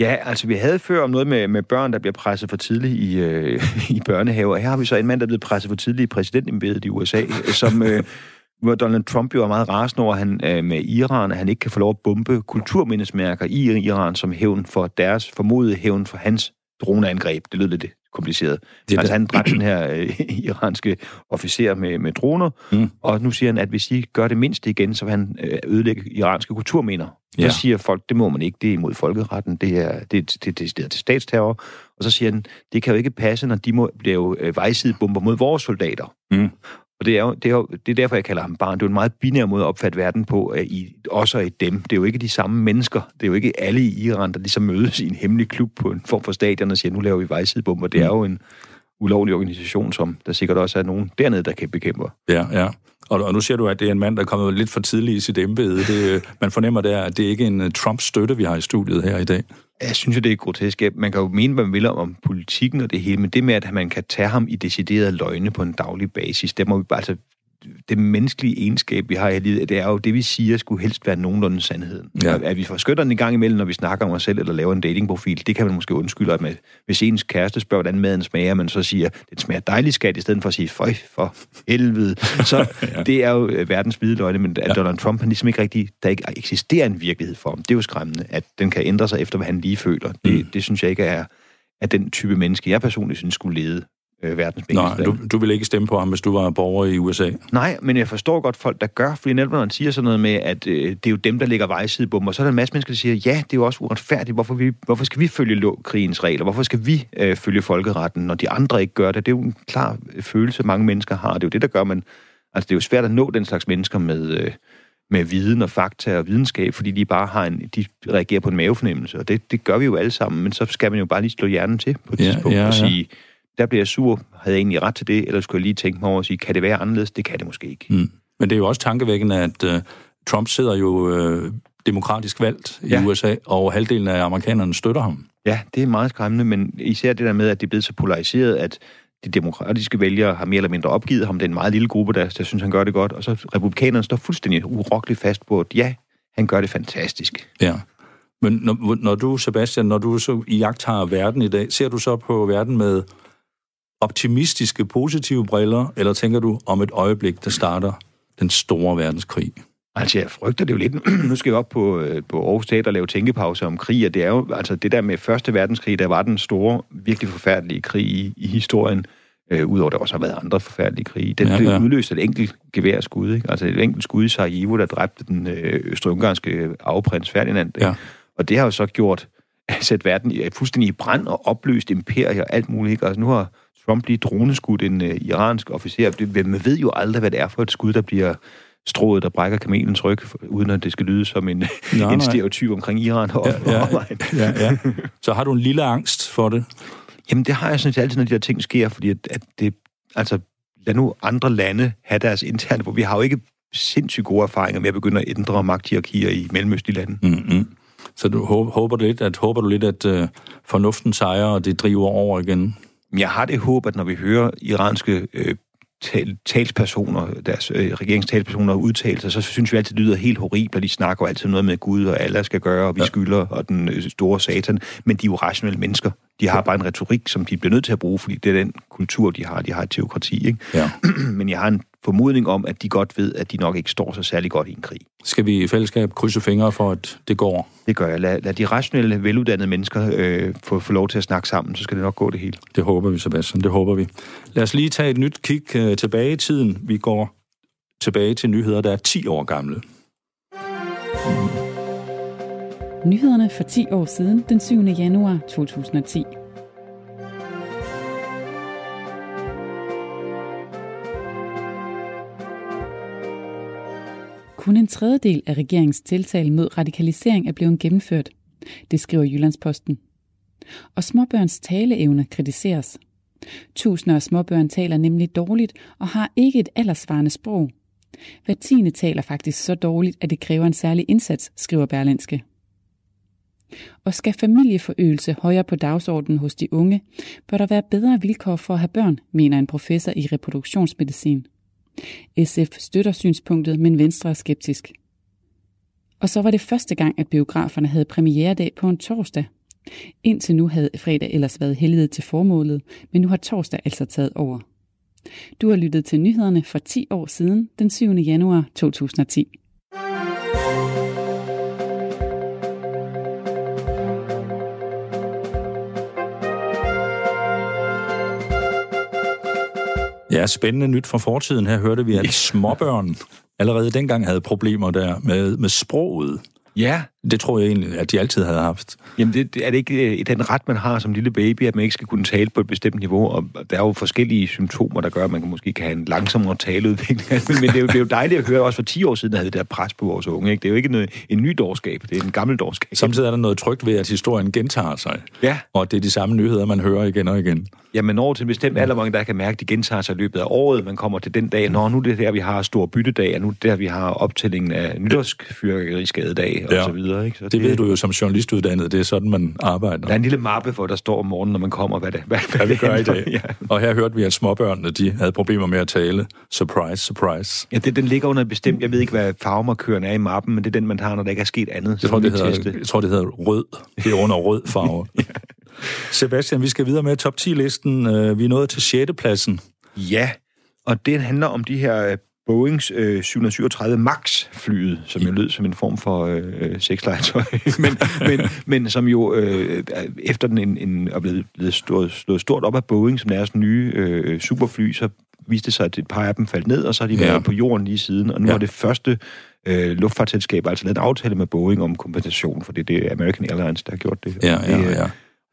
Ja, altså vi havde før om noget med, med børn, der bliver presset for tidligt i, øh, i børnehaver. Her har vi så en mand, der er blevet presset for tidligt i præsidentembedet i USA, som... Øh, hvor Donald Trump jo er meget rasende over han, øh, med Iran, at han ikke kan få lov at bombe kulturmindesmærker i Iran som hævn for deres formodede hævn for hans droneangreb. Det lød lidt kompliceret. Det altså, han dræbte den her øh, iranske officer med, med droner, mm. og nu siger han, at hvis I gør det mindste igen, så vil han øh, ødelægge iranske kulturminder. Ja. Så siger folk, det må man ikke, det er imod folkeretten, det er, det, det, det, det er til statsterror. Og så siger han, det kan jo ikke passe, når de må blive øh, vejsidebomber mod vores soldater. Mm. Og det er, jo, det, er jo, det er derfor, jeg kalder ham barn. Det er jo en meget binær måde at opfatte verden på, I også er i dem. Det er jo ikke de samme mennesker. Det er jo ikke alle i Iran, der ligesom mødes i en hemmelig klub på en form for stadion og siger, nu laver vi vejsidebomber. Det er jo en ulovlig organisation, som der sikkert også er nogen dernede, der kan bekæmpe. Ja, ja. Og, og nu siger du, at det er en mand, der er kommet lidt for tidligt i sit embede. Det, man fornemmer der, at det ikke er en uh, Trump-støtte, vi har i studiet her i dag. Jeg synes jo, det er grotesk. Man kan jo mene, hvad man vil om politikken og det hele, men det med, at man kan tage ham i deciderede løgne på en daglig basis, det må vi bare, altså, det menneskelige egenskab, vi har i livet, det er jo det, vi siger, skulle helst være nogenlunde sandheden. Ja. At vi får skytterne en gang imellem, når vi snakker om os selv, eller laver en datingprofil, det kan man måske undskylde, at med, hvis ens kæreste spørger, hvordan maden smager, man så siger, det smager dejligt skat, i stedet for at sige, føj for helvede. Så ja. det er jo øh, verdens hvide løgne, men at ja. Donald Trump, han ligesom ikke rigtig, der ikke eksisterer en virkelighed for ham. Det er jo skræmmende, at den kan ændre sig efter, hvad han lige føler. Det, mm. det synes jeg ikke er, er den type menneske, jeg personligt synes skulle lede øh, verdens Nej, du, du vil ikke stemme på ham, hvis du var borger i USA? Nej, men jeg forstår godt folk, der gør, fordi han siger sådan noget med, at øh, det er jo dem, der ligger vejsidebomber, så er der en masse mennesker, der siger, ja, det er jo også uretfærdigt, hvorfor, vi, hvorfor skal vi følge krigens regler, hvorfor skal vi øh, følge folkeretten, når de andre ikke gør det? Det er jo en klar følelse, mange mennesker har, det er jo det, der gør, man, altså det er jo svært at nå den slags mennesker med... Øh, med viden og fakta og videnskab, fordi de bare har en, de reagerer på en mavefornemmelse, og det, det gør vi jo alle sammen, men så skal man jo bare lige slå hjernen til på et ja, tidspunkt ja, og sige, ja der bliver jeg sur. Havde jeg egentlig ret til det? Eller skulle jeg lige tænke mig over og sige, kan det være anderledes? Det kan det måske ikke. Mm. Men det er jo også tankevækkende, at uh, Trump sidder jo uh, demokratisk valgt i ja. USA, og halvdelen af amerikanerne støtter ham. Ja, det er meget skræmmende, men især det der med, at det er blevet så polariseret, at de demokratiske vælgere har mere eller mindre opgivet ham. Det er en meget lille gruppe, der, der synes, han gør det godt. Og så republikanerne står fuldstændig urokkeligt fast på, at ja, han gør det fantastisk. Ja. Men når, når du, Sebastian, når du så i jagt har verden i dag, ser du så på verden med optimistiske, positive briller, eller tænker du om et øjeblik, der starter den store verdenskrig? Altså, jeg frygter det jo lidt. nu skal jeg op på, øh, på Aarhus Teater og lave tænkepause om krig, og det er jo, altså det der med Første Verdenskrig, der var den store, virkelig forfærdelige krig i, i historien, øh, udover der også har været andre forfærdelige krige. Den ja, blev ja. udløst af et enkelt geværskud, ikke? altså et enkelt skud i Sarajevo, der dræbte den øh, østrig-ungarske afprins Ferdinand. Ja. Og det har jo så gjort at sætte verden i, fuldstændig i brand og opløst imperier og alt muligt. Ikke? Altså nu har Trump lige droneskudt en uh, iransk officer. Man ved jo aldrig, hvad det er for et skud, der bliver strået, der brækker kamelens ryg, uden at det skal lyde som en, nej, en stereotyp omkring Iran og, ja, ja, ja, ja. Så har du en lille angst for det? Jamen, det har jeg sådan altid, når de her ting sker, fordi at, at det, altså, lad nu andre lande have deres interne, hvor vi har jo ikke sindssygt gode erfaringer med at begynde at ændre magthierarkier i mellemøstlige lande. Mm-hmm. Så du håber, du lidt, at, håber du lidt, at uh, fornuften sejrer, og det driver over igen? Jeg har det håb, at når vi hører iranske øh, tal, talspersoner, deres øh, regeringstalspersoner udtale sig, så synes vi altid, det lyder helt horribelt. De snakker altid noget med Gud, og alle skal gøre, og vi ja. skylder, og den øh, store satan. Men de er jo rationelle mennesker. De har bare en retorik, som de bliver nødt til at bruge, fordi det er den kultur, de har. De har et teokrati, ikke? Ja. Men jeg har en formodning om, at de godt ved, at de nok ikke står så særlig godt i en krig. Skal vi i fællesskab krydse fingre for, at det går? Det gør jeg. Lad, lad de rationelle, veluddannede mennesker øh, få, få lov til at snakke sammen, så skal det nok gå det hele. Det håber vi, Sebastian. Det håber vi. Lad os lige tage et nyt kig øh, tilbage i tiden. Vi går tilbage til nyheder, der er 10 år gamle. Nyhederne for 10 år siden, den 7. januar 2010. Kun en tredjedel af regeringens tiltale mod radikalisering er blevet gennemført. Det skriver Jyllandsposten. Og småbørns taleevne kritiseres. Tusinder af småbørn taler nemlig dårligt og har ikke et aldersvarende sprog. Hver tiende taler faktisk så dårligt, at det kræver en særlig indsats, skriver Berlinske. Og skal familieforøgelse højere på dagsordenen hos de unge, bør der være bedre vilkår for at have børn, mener en professor i reproduktionsmedicin. SF støtter synspunktet, men Venstre er skeptisk. Og så var det første gang, at biograferne havde premieredag på en torsdag. Indtil nu havde fredag ellers været heldighed til formålet, men nu har torsdag altså taget over. Du har lyttet til nyhederne for 10 år siden, den 7. januar 2010. Ja, spændende nyt fra fortiden. Her hørte vi, at småbørn allerede dengang havde problemer der med, med sproget. Ja. Det tror jeg egentlig, at de altid havde haft. Jamen, det, er det ikke øh, den ret, man har som lille baby, at man ikke skal kunne tale på et bestemt niveau? Og der er jo forskellige symptomer, der gør, at man måske kan have en langsommere taleudvikling. Men, det, er jo, det er jo dejligt at høre, også for 10 år siden havde det der pres på vores unge. Ikke? Det er jo ikke noget, en ny dårskab, det er en gammel dårskab. Samtidig er der noget trygt ved, at historien gentager sig. Ja. Og det er de samme nyheder, man hører igen og igen. Ja, man når til en bestemt alder, mange der kan mærke, at de gentager sig i løbet af året. Man kommer til den dag, når nu er det der, vi har stor byttedag, og nu er det der, vi har optællingen af nytårsfyrkeriskadedag og Ja. så videre. Ikke? Så Det ved du jo som journalistuddannet, det er sådan, man arbejder. Der er en lille mappe, hvor der står om morgenen, når man kommer, hvad det, hvad, hvad vi gør i dag. Ja. Og her hørte vi, at småbørnene de havde problemer med at tale. Surprise, surprise. Ja, det, den ligger under bestemt, jeg ved ikke, hvad farvemarkøren er i mappen, men det er den, man har, når der ikke er sket andet. Jeg tror, det hedder, teste. jeg tror, det hedder rød. Det er under rød farve. Sebastian, vi skal videre med top 10-listen. Øh, Vi er nået til 6. pladsen. Ja, og det handler om de her øh, Boeings øh, 737 MAX-flyet, som jo lød som en form for øh, sexlegetøj, men, men, men som jo øh, efter den en, en, er blevet, blevet stået, slået stort op af Boeing, som deres nye øh, superfly, så viste det sig, at et par af dem faldt ned, og så har de Ja. været på jorden lige siden, og nu Ja. er det første øh, luftfartsselskab altså lavet en aftale med Boeing om kompensation, for det, det er American Airlines, der har gjort det. Ja, Og ja, det, øh, ja.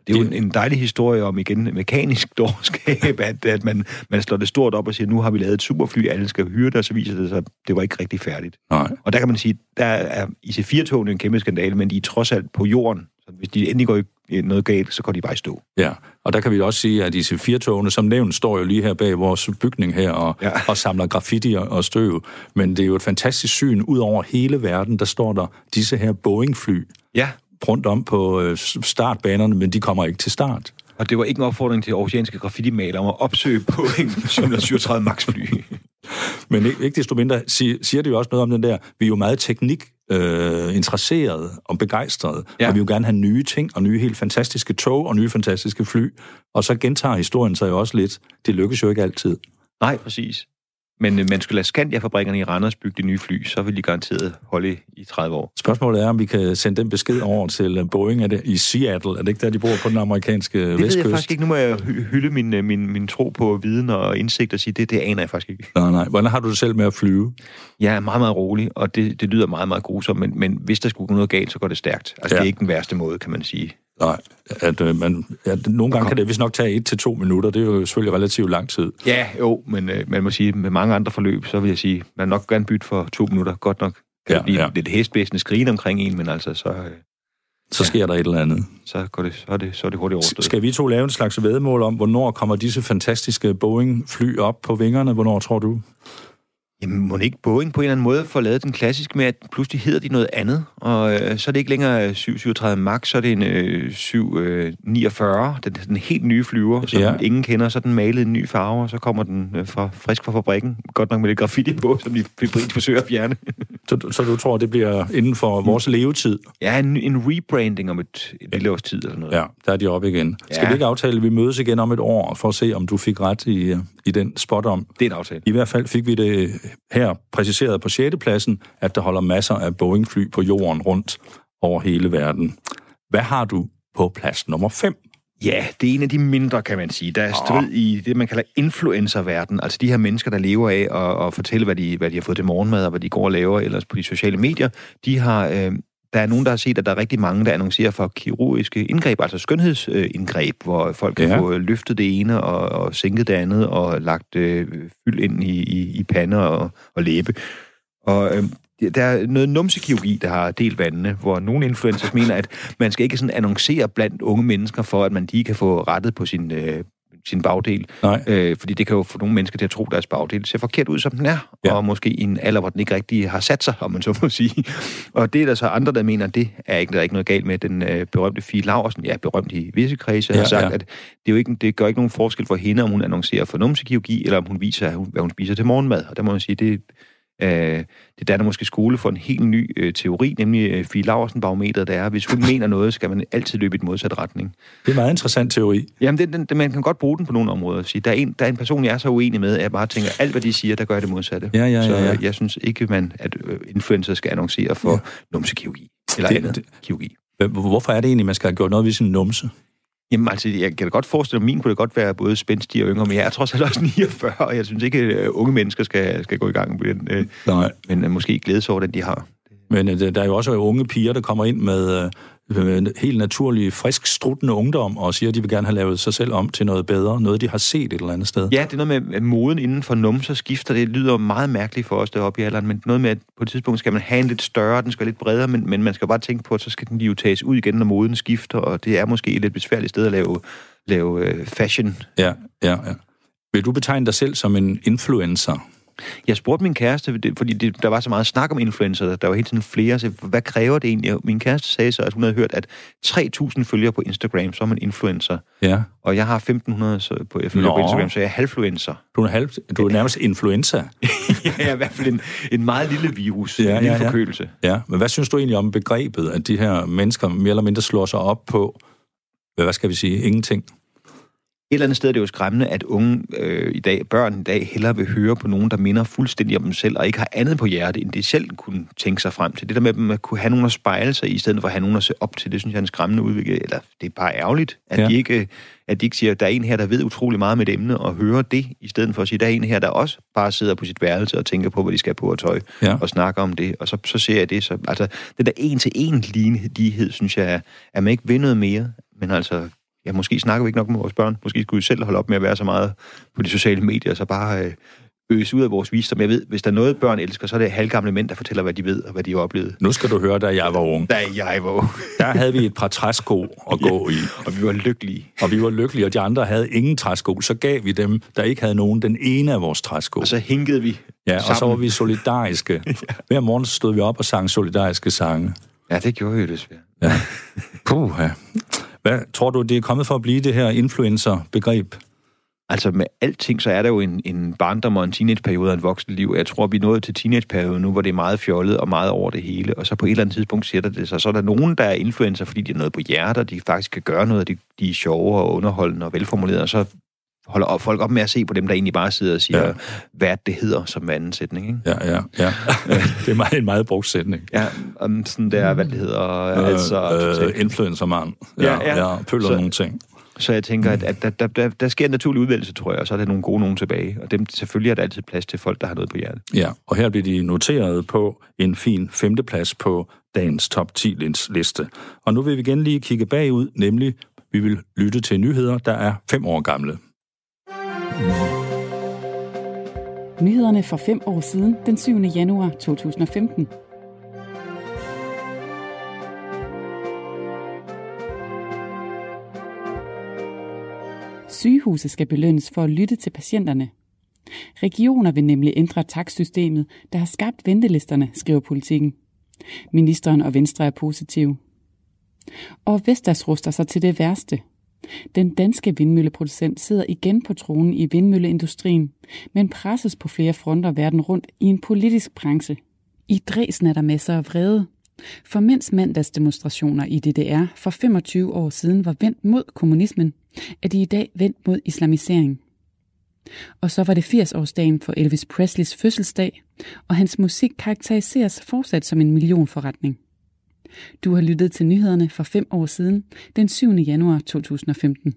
Det er jo en, en dejlig historie om igen mekanisk dårskab, at, at man, man slår det stort op og siger, nu har vi lavet et superfly, alle skal hyre det, og så viser det sig, at det var ikke rigtig færdigt. Nej. Og der kan man sige, der er IC4-togene en kæmpe skandale, men de er trods alt på jorden. Så hvis de endelig går i noget galt, så går de bare i stå. Ja, og der kan vi også sige, at IC4-togene, som nævnt, står jo lige her bag vores bygning her og, ja. Og samler graffiti og- og støv. Men det er jo et fantastisk syn. Ud over hele verden, der står der disse her Boeing-fly Ja, rundt om på øh, startbanerne, men de kommer ikke til start. og det var ikke en opfordring til oceanske graffiti-malere om at opsøge Boeing 737 MAX-fly. Men ikke, ikke desto mindre siger, det jo også noget om den der, vi er jo meget teknik øh, interesserede og begejstrede. Ja. og vi vil jo gerne have nye ting, og nye helt fantastiske tog, og nye fantastiske fly. Og så gentager historien sig jo også lidt. Det lykkes jo ikke altid. Nej, præcis. Men øh, man skulle lade Scandia-fabrikkerne i Randers bygge de nye fly, så vil de garanteret holde i, i 30 år. Spørgsmålet er, om vi kan sende den besked over til øh, Boeing er det, i Seattle. Er det ikke der, de bor på den amerikanske Det ved vestkyst? jeg faktisk ikke. Nu må jeg hy- hylde min, øh, min, min tro på viden og indsigt og sige, det, det aner jeg faktisk ikke. Nej, nej. Hvordan har du det selv med at flyve? Jeg er meget, meget rolig, og det, det lyder meget, meget grusomt, men, men hvis der skulle gå noget galt, så går det stærkt. Altså, ja. det er ikke den værste måde, kan man sige. Nej, at, øh, man, at nogle gange kan det vist nok tage et til to minutter. Det er jo selvfølgelig relativt lang tid. Ja, jo, men øh, man må sige, med mange andre forløb, så vil jeg sige, man nok gerne bytte for to minutter. Godt nok kan Ja, ja, blive ja. ja. lidt hestblæsende skrigen omkring en, men altså, så, øh, Så sker der et eller andet. så, går det, så, er det, så er det hurtigt overstået. Skal vi to lave en slags vedmål om, hvornår kommer disse fantastiske Boeing-fly op på vingerne? Hvornår tror du? Jamen, må ikke Boeing på en eller anden måde få lavet den klassiske med, at pludselig hedder de noget andet, og øh, så er det ikke længere 737 MAX, så er det en øh, 749, den, den helt nye flyver, som Ja. ingen kender, så er den malet en ny farve, og så kommer den øh, fra, frisk fra fabrikken, godt nok med lidt graffiti på, som de febrilsk forsøger at fjerne. Så, så du tror, det bliver inden for vores levetid? Ja, en, en rebranding om et, et lille års tid eller noget. Ja, der er de oppe igen. Skal Ja. vi ikke aftale, at vi mødes igen om et år, for at se, om du fik ret i, i den spot om? Det er en aftale. I hvert fald fik vi det her præciseret på 6. pladsen, at der holder masser af Boeing-fly på jorden rundt over hele verden. Hvad har du på plads nummer 5? Ja, det er en af de mindre, kan man sige. Der er strid i det, man kalder influencerverden. Altså de her mennesker, der lever af at, at fortælle, hvad de, hvad de har fået til morgenmad, og hvad de går og laver ellers på de sociale medier. De har... Øh, der er nogen, der har set, at der er rigtig mange, der annoncerer for kirurgiske indgreb, altså skønhedsindgreb, hvor folk kan Ja. få løftet det ene og, og sænket det andet og lagt øh, fyld ind i, i, i pande og, og læbe. Og øh, der er noget numsekirurgi, der har delt vandene, hvor nogle influencers mener, at man skal ikke sådan annoncere blandt unge mennesker for, at man lige kan få rettet på sin, øh, sin bagdel. Nej. Øh, fordi det kan jo få nogle mennesker til at tro, at deres bagdel ser forkert ud, som den er. Ja. Og måske i en alder, hvor den ikke rigtig har sat sig, om man så må sige. Og det er der så andre, der mener, det er ikke, der er ikke noget galt med. Den øh, berømte Fie Laversen, ja, berømt i visse kredse, Ja, har sagt, ja. at det, er jo ikke, det gør ikke nogen forskel for hende, om hun annoncerer for numsekirurgi, eller om hun viser, hvad hun spiser til morgenmad. Og der må man sige, det, øh, det danner måske skole for en helt ny øh, teori, nemlig øh, Fie Laversen-barometeret, der er, hvis hun mener noget, skal man altid løbe i et modsat retning. Det er en meget interessant teori. Jamen, den, den, den, man kan godt bruge den på nogle områder. Sige, der, er en, der er en person, jeg er så uenig med, at jeg bare tænker, alt hvad de siger, der gør det modsatte. Ja, ja, så ja, ja. jeg synes ikke, man, at øh, influencer skal annoncere for ja. numsekirurgi. Eller Det- det, andet det- kirurgi. Hvorfor er det egentlig, man skal have gjort noget ved sin numse? Jamen altså, jeg kan da godt forestille mig, at min kunne da godt være både spændstig og yngre, men jeg er trods alt også 49, og jeg synes ikke, at unge mennesker skal, skal gå i gang med den. Øh, Nej. Men uh, måske glædes over den, de har. Men øh, der er jo også unge piger, der kommer ind med, øh, helt naturlig, frisk, struttende ungdom, og siger, at de vil gerne have lavet sig selv om til noget bedre, noget de har set et eller andet sted. Ja, det er noget med moden inden for numser skifter. Det lyder meget mærkeligt for os deroppe i alderen, men noget med, at på et tidspunkt skal man have en lidt større, den skal være lidt bredere, men, men man skal bare tænke på, at så skal den jo tages ud igen, når moden skifter, og det er måske et lidt besværligt sted at lave, lave uh, fashion. Ja, ja, ja. Vil du betegne dig selv som en influencer? Jeg spurgte min kæreste, fordi det, der var så meget snak om influencer, der var hele tiden flere, så hvad kræver det egentlig? Min kæreste sagde så, at hun havde hørt, at 3.000 følgere på Instagram, så er man influencer. Ja. Og jeg har 1.500 så- på, følgere på. Instagram, så jeg er halvfluencer. Du er, halv, du er nærmest influenza. jeg er i hvert fald en, en meget lille virus, Ja, en lille ja, ja. forkølelse. Ja, men hvad synes du egentlig om begrebet, at de her mennesker mere eller mindre slår sig op på, hvad skal vi sige, ingenting? Et eller andet sted er det jo skræmmende, at unge øh, i dag, børn i dag, hellere vil høre på nogen, der minder fuldstændig om dem selv, og ikke har andet på hjerte, end de selv kunne tænke sig frem til. Det der med, at man kunne have nogen at spejle sig i, i stedet for at have nogen at se op til, det synes jeg er en skræmmende udvikling. Eller det er bare ærgerligt, at, Ja. de ikke, at de ikke siger, at der er en her, der ved utrolig meget med et emne, og hører det, i stedet for at sige, at der er en her, der også bare sidder på sit værelse og tænker på, hvad de skal på og tøj, Ja. og snakker om det. Og så, så ser jeg det. Så, altså, det der en-til-en lighed, synes jeg, er, at man ikke vil noget mere, men altså, ja, måske snakker vi ikke nok med vores børn. Måske skulle vi selv holde op med at være så meget på de sociale medier, så bare øh, øse ud af vores visdom. Jeg ved, hvis der er noget, børn elsker, så er det halvgamle mænd, der fortæller, hvad de ved og hvad de har oplevet. Nu skal du høre, da jeg var ung. Da jeg var ung, Der havde vi et par træsko at gå i, og vi var lykkelige. og vi var lykkelige, og de andre havde ingen træsko. Så gav vi dem, der ikke havde nogen, den ene af vores træsko. Og så hængede vi Ja, og så sammen. var vi solidariske. Hver morgen stod vi op og sang solidariske sange. Ja, det gjorde vi jo desværre. Ja. Puh, ja. Hvad tror du, det er kommet for at blive det her influencer-begreb? Altså med alting, så er der jo en, en barndom og en teenageperiode og en voksenliv. Jeg tror, vi er nået til teenageperioden nu, hvor det er meget fjollet og meget over det hele. Og så på et eller andet tidspunkt sætter det sig. Så er der nogen, der er influencer, fordi de har noget på hjertet, de faktisk kan gøre noget, og de, de er sjove og underholdende og velformulerede. Og så holder op, folk op med at se på dem, der egentlig bare sidder og siger, Ja. hvad det hedder som anden sætning. Ikke? Ja, ja, ja. det er meget, en meget brugt sætning. Ja, om sådan der, hvad det hedder. altså, øh, totalt. øh, influencermand. Ja, Ja, ja. ja. ja pøller Så- nogle ting. Så jeg tænker, at, at der, der, der, der sker en naturlig udvælgelse, tror jeg, og så er der nogle gode nogen tilbage. Og dem, selvfølgelig er der altid plads til folk, der har noget på hjertet. Ja, og her bliver de noteret på en fin femteplads på dagens top 10 liste. Og nu vil vi igen lige kigge bagud, nemlig vi vil lytte til nyheder, der er fem år gamle. Nyhederne for fem år siden, den 7. januar 2015. Sygehuse skal belønnes for at lytte til patienterne. Regioner vil nemlig ændre takstsystemet, der har skabt ventelisterne, skriver politikken. Ministeren og Venstre er positive. Og Vestas ruster sig til det værste. Den danske vindmølleproducent sidder igen på tronen i vindmølleindustrien, men presses på flere fronter verden rundt i en politisk branche. I Dresden er der masser af vrede. For mens mandagsdemonstrationer i DDR for 25 år siden var vendt mod kommunismen, er de i dag vendt mod islamisering. Og så var det 80-årsdagen for Elvis Presleys fødselsdag, og hans musik karakteriseres fortsat som en millionforretning. Du har lyttet til nyhederne for fem år siden, den 7. januar 2015.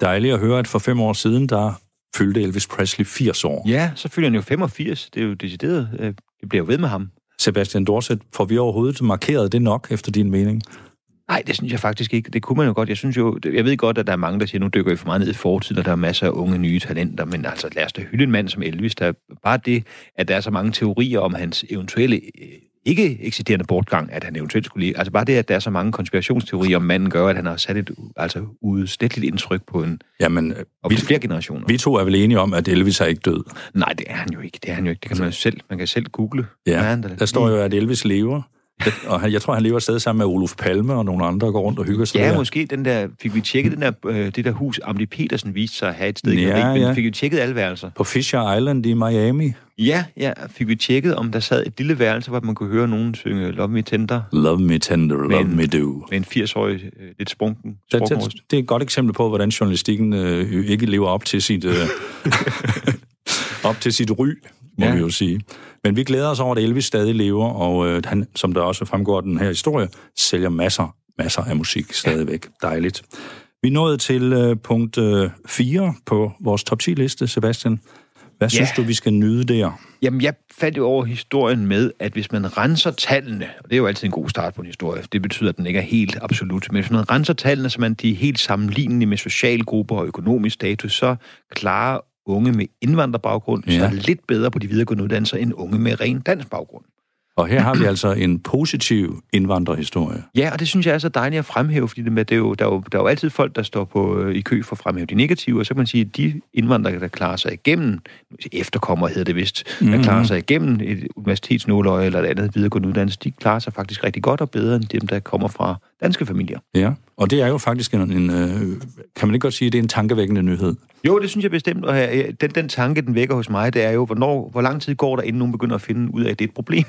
Dejligt at høre, at for fem år siden, der fyldte Elvis Presley 80 år. Ja, så fylder han jo 85. Det er jo decideret. øh, Det bliver jo ved med ham. Sebastian Dorset, får vi overhovedet markeret det nok, efter din mening? Nej, det synes jeg faktisk ikke. Det kunne man jo godt. Jeg synes jo, jeg ved godt, at der er mange, der siger, nu dykker vi for meget ned i fortiden, og der er masser af unge, nye talenter, men altså lad os da hylde en mand som Elvis. Der er bare det, at der er så mange teorier om hans eventuelle øh, ikke eksisterende bortgang, at han eventuelt skulle leve. Altså bare det, at der er så mange konspirationsteorier om manden, gør, at han har sat et altså, udsletteligt indtryk på en Jamen, øh, og vi, flere generationer. vi to er vel enige om, at Elvis er ikke død. Nej, det er han jo ikke. Det er han jo ikke. Det kan man jo selv, man kan selv google. Ja, er han der står jo, at Elvis lever. Og han, jeg tror, han lever et sted sammen med Olof Palme og nogle andre, der går rundt og hygger sig Ja, der. måske den der, fik vi tjekket den der, øh, det der hus, Amdi Petersen viste sig at have et sted, Ja, ja, men ja. fik vi tjekket alle værelser. På Fisher Island i Miami. Ja, ja, fik vi tjekket, om der sad et lille værelse, hvor man kunne høre nogen synge Love Me Tender Love me tender, love Men- me do. med en 80-årig, øh, lidt sprunken Det, det, det er et godt eksempel på, hvordan journalistikken øh, ikke lever op til sit... Øh, op til sit ry, må ja. vi jo sige. Men vi glæder os over, at Elvis stadig lever, og øh, han, som der også fremgår af den her historie, sælger masser, masser af musik stadigvæk. Ja. Dejligt. Vi nåede til øh, punkt øh, 4 på vores top 10-liste, Sebastian. Hvad synes ja. du, vi skal nyde der? Jamen, jeg faldt jo over historien med, at hvis man renser tallene, og det er jo altid en god start på en historie, det betyder, at den ikke er helt absolut, men hvis man renser tallene, så man de er helt sammenlignelige med socialgrupper og økonomisk status, så klarer unge med indvandrerbaggrund ja. så lidt bedre på de videregående uddannelser end unge med ren dansk baggrund. Og her har vi altså en positiv indvandrerhistorie. Ja, og det synes jeg er så dejligt at fremhæve, fordi det, er jo, der, er jo, der er jo altid folk, der står på, øh, i kø for at fremhæve de negative, og så kan man sige, at de indvandrere, der klarer sig igennem, efterkommer hedder det vist, mm-hmm. der klarer sig igennem et universitetsnåløje eller et andet videregående uddannelse, de klarer sig faktisk rigtig godt og bedre end dem, der kommer fra danske familier. Ja, og det er jo faktisk en, en øh, kan man ikke godt sige, at det er en tankevækkende nyhed? Jo, det synes jeg bestemt, og den, den tanke, den vækker hos mig, det er jo, hvornår, hvor lang tid går der, inden nogen begynder at finde ud af, at det er et problem.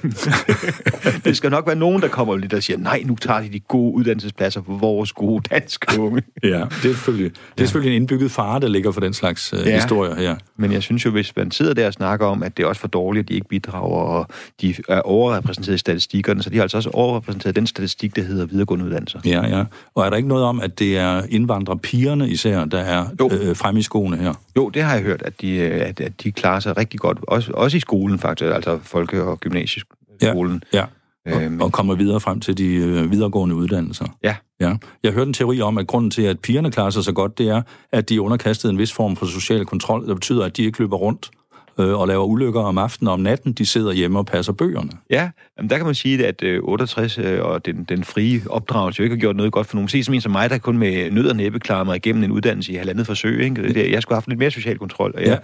det skal nok være nogen, der kommer lidt og siger, nej, nu tager de de gode uddannelsespladser for vores gode danske unge. ja, det er selvfølgelig, det er ja. selvfølgelig en indbygget fare, der ligger for den slags uh, ja. historier her. Men jeg synes jo, hvis man sidder der og snakker om, at det er også for dårligt, at de ikke bidrager, og de er overrepræsenteret i statistikkerne, så de har altså også overrepræsenteret den statistik, der hedder videregående uddannelser. Ja, ja. Og er der ikke noget om, at det er indvandrerpigerne især, der er øh, fremme i skoene her? Jo, det har jeg hørt, at de, øh, at, at de klarer sig rigtig godt, også, også i skolen faktisk, altså folke- og gymnasieskolen. Ja, ja. Og, øhm, og kommer videre frem til de øh, videregående uddannelser. Ja. ja. Jeg hørte en teori om, at grunden til, at pigerne klarer sig så godt, det er, at de er underkastet en vis form for social kontrol, der betyder, at de ikke løber rundt øh, og laver ulykker om aftenen og om natten. De sidder hjemme og passer bøgerne. Ja, jamen der kan man sige, at øh, 68 øh, og den, den frie opdragelse jo ikke har gjort noget godt for nogen. Se som en som mig, der kun med nød og næppe klarer mig igennem en uddannelse i halvandet forsøg. Ikke? Jeg skulle have haft lidt mere social kontrol. Og jeg, ja.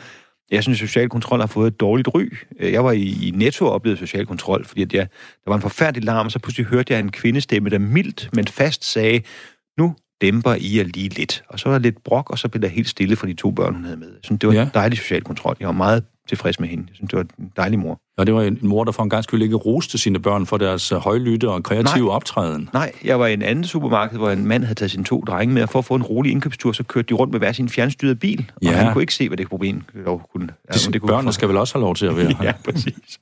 Jeg synes, at social kontrol har fået et dårligt ry. Jeg var i, i Netto og oplevede social kontrol, fordi at jeg, der var en forfærdelig larm, og så pludselig hørte jeg en kvindestemme, der mildt, men fast sagde, nu dæmper I jer lige lidt. Og så var der lidt brok, og så blev der helt stille for de to børn, hun havde med. Jeg synes, det var ja. dejlig social kontrol. Jeg var meget tilfreds med hende. Jeg synes, det var en dejlig mor. Og det var en mor, der for en gang skyld ikke roste sine børn for deres øh, højlytte og kreative nej, optræden. Nej, jeg var i en anden supermarked, hvor en mand havde taget sine to drenge med, og for at få en rolig indkøbstur, så kørte de rundt med hver sin fjernstyrede bil, og ja. han kunne ikke se, hvad det problem kunne. Altså, det kunne Børnene skal vel også have lov til at være Ja, præcis.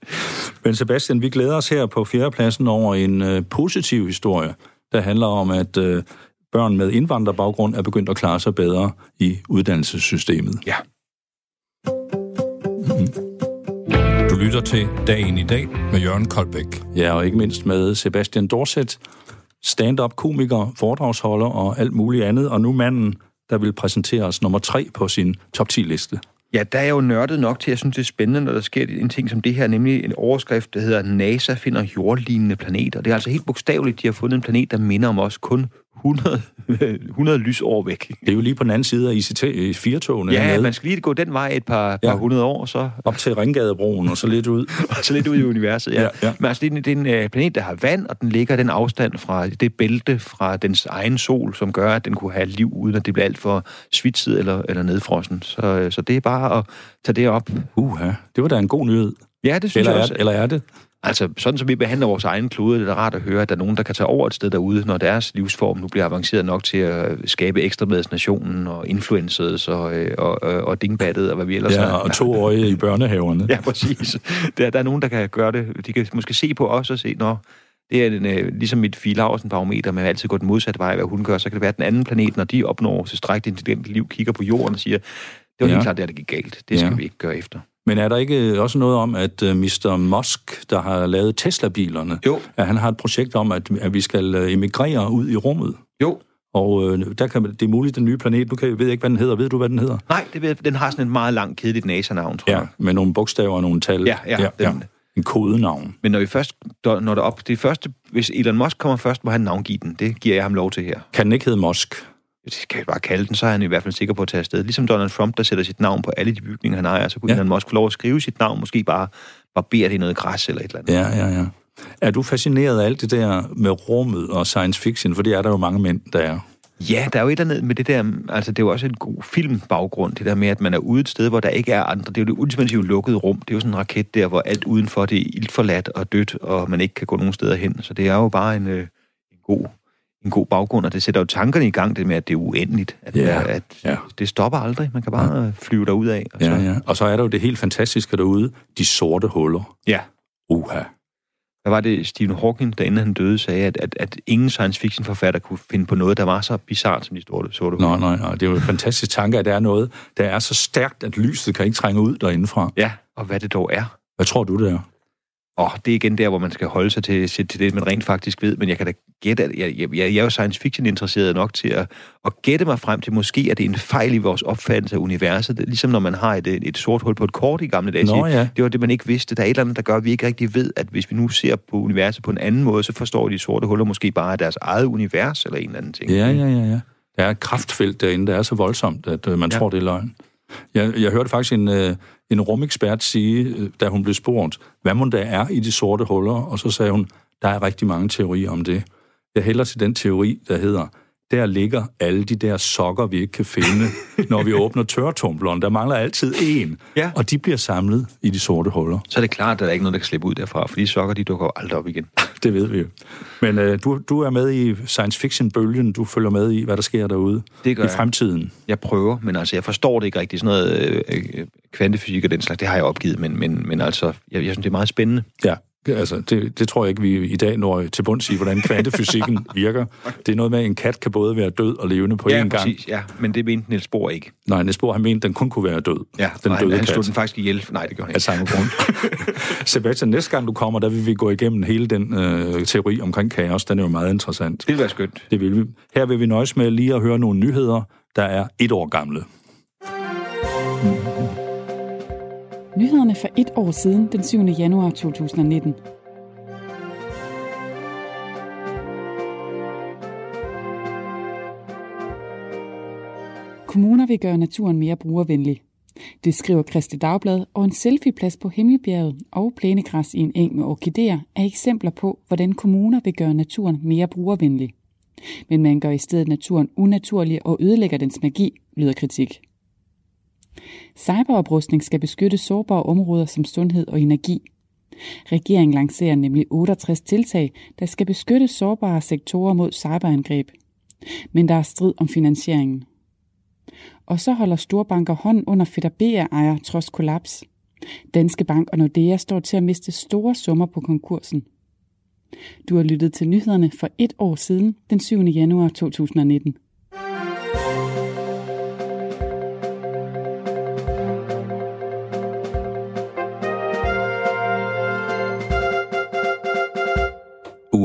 Men Sebastian, vi glæder os her på fjerdepladsen over en uh, positiv historie, der handler om, at uh, børn med indvandrerbaggrund er begyndt at klare sig bedre i uddannelsessystemet. Ja. Lytter til Dagen i dag med Jørgen Koldbæk. Ja, og ikke mindst med Sebastian Dorset, stand-up komiker, foredragsholder og alt muligt andet, og nu manden, der vil præsentere os nummer tre på sin top 10-liste. Ja, der er jo nørdet nok til, at jeg synes, det er spændende, når der sker en ting som det her, nemlig en overskrift, der hedder NASA finder jordlignende planeter. Det er altså helt bogstaveligt, de har fundet en planet, der minder om os kun 100, 100 lysår væk. Det er jo lige på den anden side af ICT-4-togene Ja, hernede. man skal lige gå den vej et par, ja. par hundrede år, så... Op til Ringgadebroen, og så lidt ud. og så lidt ud i universet, ja. ja, ja. Men altså, det er, det er en øh, planet, der har vand, og den ligger den afstand fra det bælte fra dens egen sol, som gør, at den kunne have liv, uden at det bliver alt for svitset eller, eller nedfrossen. Så, øh, så det er bare at tage det op. Uha, det var da en god nyhed. Ja, det synes eller jeg også. Er, eller er det? Altså, sådan som vi behandler vores egen klode, det er rart at høre, at der er nogen, der kan tage over et sted derude, når deres livsform nu bliver avanceret nok til at skabe ekstrabladsnationen og influencers og, øh, og, og, og dingbattet og hvad vi ellers ja, har. og to øje i børnehaverne. ja, præcis. Der, der er nogen, der kan gøre det. De kan måske se på os og se, når det er en, øh, ligesom mit Filausen barometer, man altid går den modsatte vej, hvad hun gør, så kan det være, at den anden planet, når de opnår tilstrækkeligt intelligent liv, kigger på jorden og siger, det var ja. helt klart, det, der gik galt. Det skal ja. vi ikke gøre efter. Men er der ikke også noget om, at øh, Mr. Musk, der har lavet Tesla-bilerne, jo. at han har et projekt om, at, at vi skal uh, emigrere ud i rummet? Jo. Og uh, der kan, det er muligt, den nye planet, nu kan jeg ved ikke, hvad den hedder. Ved du, hvad den hedder? Nej, det ved, den har sådan et meget langt, kedeligt NASA-navn, tror ja, jeg. med nogle bogstaver og nogle tal. Ja, ja. ja, ja. Den, en kodenavn. Men når vi først, når der op, det første, hvis Elon Musk kommer først, må han navngive den. Det giver jeg ham lov til her. Kan den ikke hedde Musk? Det kan vi bare kalde den, så er han i hvert fald sikker på at tage afsted. Ligesom Donald Trump, der sætter sit navn på alle de bygninger, han ejer, så kunne ja. han også få lov at skrive sit navn, måske bare barbere det i noget græs eller et eller andet. Ja, ja, ja. Er du fascineret af alt det der med rummet og science fiction? For det er der jo mange mænd, der er. Ja, der er jo et eller andet med det der, altså det er jo også en god filmbaggrund, det der med, at man er ude et sted, hvor der ikke er andre. Det er jo det ultimative lukkede rum. Det er jo sådan en raket der, hvor alt udenfor det er ildforladt og dødt, og man ikke kan gå nogen steder hen. Så det er jo bare en, øh, en god en god baggrund, og det sætter jo tankerne i gang, det med, at det er uendeligt. At, Ja, at ja. det stopper aldrig. Man kan bare flyve derud af. Og så, Ja, ja. Og så er der jo det helt fantastiske derude, de sorte huller. ja. Uha. Hvad var det, Stephen Hawking, der inden han døde, sagde, at, at, at ingen science fiction forfatter kunne finde på noget, der var så bizart som de sorte, sorte huller. nej, nej. Det er jo en fantastisk tanke, at der er noget, der er så stærkt, at lyset kan ikke trænge ud derindefra. Ja, og hvad det dog er. Hvad tror du, det er? Og det er igen der, hvor man skal holde sig til, til det, man rent faktisk ved. Men jeg kan da gætte, at jeg, jeg, jeg er jo science fiction interesseret nok til at, at gætte mig frem til, måske er det en fejl i vores opfattelse af universet. Det er ligesom når man har et, et sort hul på et kort i gamle dage. Nå, ja. Det var det, man ikke vidste. Der er et eller andet, der gør, at vi ikke rigtig ved, at hvis vi nu ser på universet på en anden måde, så forstår de sorte huller måske bare deres eget univers eller en eller anden ting. Ja, ja, ja, ja. Der er et kraftfelt derinde, der er så voldsomt, at øh, man Ja. ja. tror, det er løgn. Jeg, jeg hørte faktisk en, øh, en rumekspert sige, øh, da hun blev spurgt, hvad man der er i de sorte huller, og så sagde hun, der er rigtig mange teorier om det. Jeg hælder til den teori, der hedder, der ligger alle de der sokker, vi ikke kan finde, når vi åbner tørretumbleren. Der mangler altid en, Ja. og de bliver samlet i de sorte huller. Så er det klart, at der er ikke noget, der kan slippe ud derfra, for de sokker, de dukker aldrig op igen. Det ved vi jo. Men øh, du, du er med i science fiction-bølgen, du følger med i, hvad der sker derude Det gør i jeg. fremtiden. Jeg prøver, men altså, jeg forstår det ikke rigtigt. Sådan noget øh, øh, kvantefysik og den slags, det har jeg opgivet, men, men, men altså, jeg, jeg synes, det er meget spændende. Ja, altså, det, det tror jeg ikke, vi i dag når til bunds i, hvordan kvantefysikken virker. Det er noget med, at en kat kan både være død og levende på ja, én gang. præcis, ja, men det mente Niels Bohr ikke. Nej, Niels Bohr, han mente, at den kun kunne være død. Ja, den han, døde han kat. slog den faktisk ihjel. Nej, det gjorde han af ikke. samme grund. Sebastian, næste gang du kommer, der vil vi gå igennem hele den øh, teori omkring kaos. Den er jo meget interessant. Det ville være skønt. Det vil vi. Her vil vi nøjes med lige at høre nogle nyheder, der er et år gamle. Nyhederne for et år siden, den 7. januar 2019. Kommuner vil gøre naturen mere brugervenlig. Det skriver Christi Dagblad, og en selfieplads på Himmelbjerget og plænegræs i en eng med orkideer er eksempler på, hvordan kommuner vil gøre naturen mere brugervenlig. Men man gør i stedet naturen unaturlig og ødelægger dens magi, lyder kritik. Cyberoprustning skal beskytte sårbare områder som sundhed og energi. Regeringen lancerer nemlig 68 tiltag, der skal beskytte sårbare sektorer mod cyberangreb. Men der er strid om finansieringen. Og så holder storbanker hånden under fedder ejer trods kollaps. Danske Bank og Nordea står til at miste store summer på konkursen. Du har lyttet til nyhederne for et år siden, den 7. januar 2019.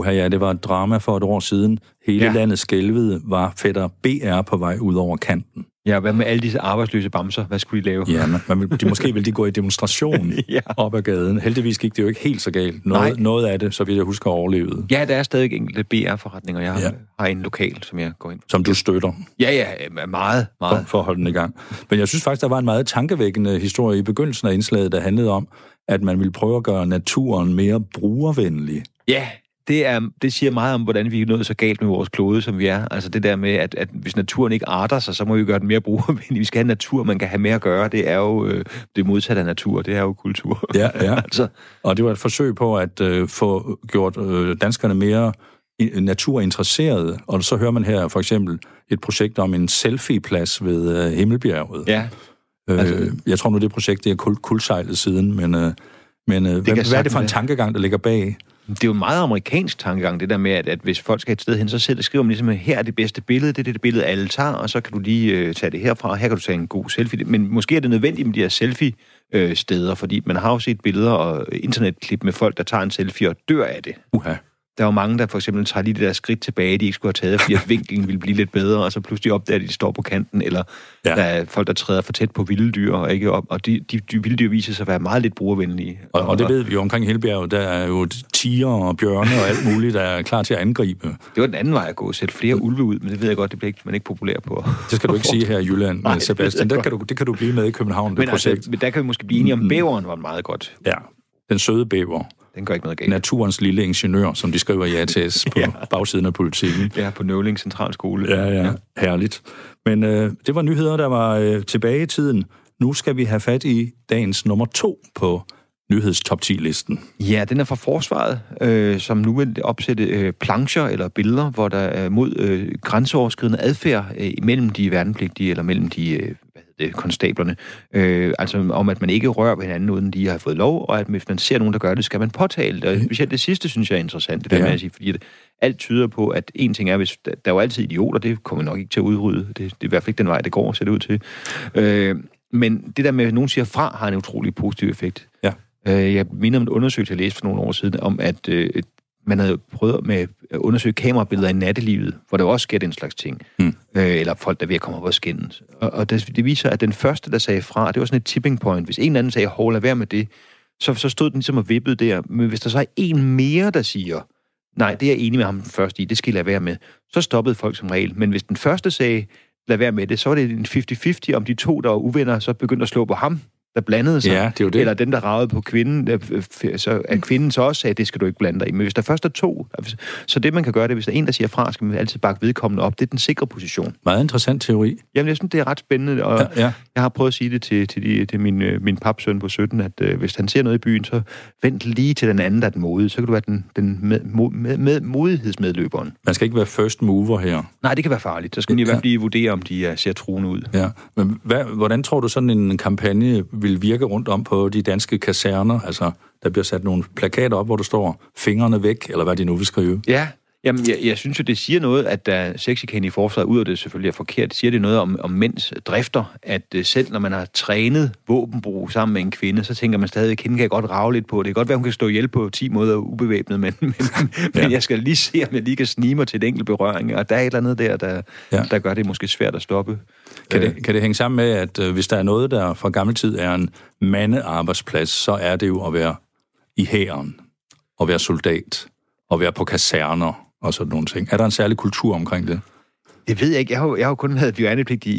Uha, ja, det var et drama for et år siden. Hele Ja. landet skælvede var fætter BR på vej ud over kanten. Ja, hvad med alle disse arbejdsløse bamser? Hvad skulle de lave? Ja, man, vil, de, måske vil de gå i demonstration Ja. op ad gaden. Heldigvis gik det jo ikke helt så galt. Noget, Nej. noget af det, så vidt jeg husker, overlevede. Ja, der er stadig enkelte BR-forretninger. Jeg har, Ja. har en lokal, som jeg går ind Som du støtter Ja, ja, meget, for, meget. for at holde den i gang. Men jeg synes faktisk, der var en meget tankevækkende historie i begyndelsen af indslaget, der handlede om, at man ville prøve at gøre naturen mere brugervenlig. Ja, det, er, det siger meget om, hvordan vi er nået så galt med vores klode, som vi er. Altså det der med, at, at hvis naturen ikke arter sig, så må vi gøre den mere brugervenlig. Vi skal have natur, man kan have mere at gøre. Det er jo øh, det modsatte af natur. Det er jo kultur. Ja, ja. altså, Og det var et forsøg på at øh, få gjort øh, danskerne mere naturinteresserede. Og så hører man her for eksempel et projekt om en selfie-plads ved øh, Himmelbjerget. ja. Øh, Altså- jeg tror nu, det projekt det er kul- kuldsejlet siden, men, øh, men øh, hvad, hvad er det for en tankegang, der ligger bag? Det er jo en meget amerikansk tankegang, det der med, at, at hvis folk skal et sted hen, så selv skriver man ligesom, her er det bedste billede, det er det billede, alle tager, og så kan du lige øh, tage det herfra, og her kan du tage en god selfie. Men måske er det nødvendigt med de her selfie-steder, øh, fordi man har jo set billeder og internetklip med folk, der tager en selfie og dør af det. Uha. Der er jo mange, der for eksempel tager lige det der skridt tilbage, de ikke skulle have taget, fordi at vinklen ville blive lidt bedre, og så pludselig opdager de, at de står på kanten, eller ja. Der er folk, der træder for tæt på vilde dyr, og, ikke op, og de, de, de vilde dyr viser sig at være meget lidt brugervenlige. Og, og det ved vi jo omkring Himmelbjerget, der er jo tiger og bjørne og alt muligt, der er klar til at angribe. Det var den anden vej at gå, sætte flere ulve ud, men det ved jeg godt, det bliver ikke, man ikke populær på. Det skal du ikke sige her i Jylland, Nej, Sebastian. det Der kan, du, det kan du blive med i København, det Men, projekt. altså, men der kan vi måske blive enige om, bæveren var meget godt. Ja, den søde bæver. Den gør ikke noget galt. Naturens lille ingeniør, som de skriver i ATS på Ja. ja. bagsiden af politikken. Ja, på Nøvling Centralskole. Ja, ja, herligt. Men øh, det var nyheder, der var øh, tilbage i tiden. Nu skal vi have fat i dagens nummer to på nyhedstop 10-listen? Ja, den er fra forsvaret, øh, som nu vil opsætte øh, plancher eller billeder, hvor der er mod øh, grænseoverskridende adfærd øh, mellem de værnepligtige eller mellem de øh, det, konstablerne. Øh, altså om, at man ikke rører ved hinanden, uden de har fået lov, og at hvis man ser nogen, der gør det, skal man påtale det. Og specielt det sidste, synes jeg er interessant, det der ja. med at sige, fordi det, alt tyder på, at en ting er, hvis der, der er jo altid idioter, det kommer nok ikke til at udrydde. Det, det er i hvert fald ikke den vej, det går, ser det ud til. Øh, men det der med, at nogen siger fra, har en utrolig positiv effekt. Ja. Øh, jeg minder om en undersøgelse, jeg læste for nogle år siden, om at øh, man havde prøvet med at undersøge kamerabilleder i nattelivet, hvor der også skete en slags ting. Mm. Øh, eller folk, der er ved at komme op og skændes. Og, og det, det viser, at den første, der sagde fra, det var sådan et tipping point. Hvis en anden sagde, hold lad være med det, så, så stod den ligesom og vippede der. Men hvis der så er en mere, der siger, nej, det er jeg enig med ham den første i, det skal jeg lade være med, så stoppede folk som regel. Men hvis den første sagde, lad være med det, så var det en 50-50, om de to, der var uvenner, så begyndte at slå på ham, der blandede sig. Ja, det er jo det. Eller den, der ragede på kvinden, så at kvinden så også sagde, det skal du ikke blande dig i. Men hvis der først er to, så det man kan gøre, det hvis der er en, der siger fra, skal man altid bakke vedkommende op. Det er den sikre position. Meget interessant teori. Jamen, jeg synes, det er ret spændende, og ja, ja. jeg har prøvet at sige det til, til, de, til min, øh, min papsøn på 17, at øh, hvis han ser noget i byen, så vent lige til den anden, der er den modige. Så kan du være den, den med, med, med, modighedsmedløberen. Man skal ikke være first mover her. Nej, det kan være farligt. Så skal man i hvert fald lige vurdere, om de er, ser truende ud. Ja, men hvad, hvordan tror du sådan en kampagne vil virke rundt om på de danske kaserner? Altså, der bliver sat nogle plakater op, hvor der står fingrene væk, eller hvad de nu vil skrive. Ja, Jamen, jeg, jeg synes jo, det siger noget, at der sexikane i forsvaret, ud af det selvfølgelig er forkert, siger det noget om, om mænds drifter, at uh, selv når man har trænet våbenbrug sammen med en kvinde, så tænker man stadig, at hende kan jeg godt rave lidt på. Det kan godt være, hun kan stå ihjel på 10 måder ubevæbnet, men, men, ja. men jeg skal lige se, om jeg lige kan snige mig til et enkelt berøring, og der er et eller andet der, der, ja. der gør det måske svært at stoppe. Kan det, kan det hænge sammen med, at uh, hvis der er noget, der fra gammel tid er en mandearbejdsplads, så er det jo at være i hæren, at være soldat, at være på kaserner, og sådan nogle ting. Er der en særlig kultur omkring det? Det ved jeg ikke. Jeg har, jeg har kun været værnepligt i,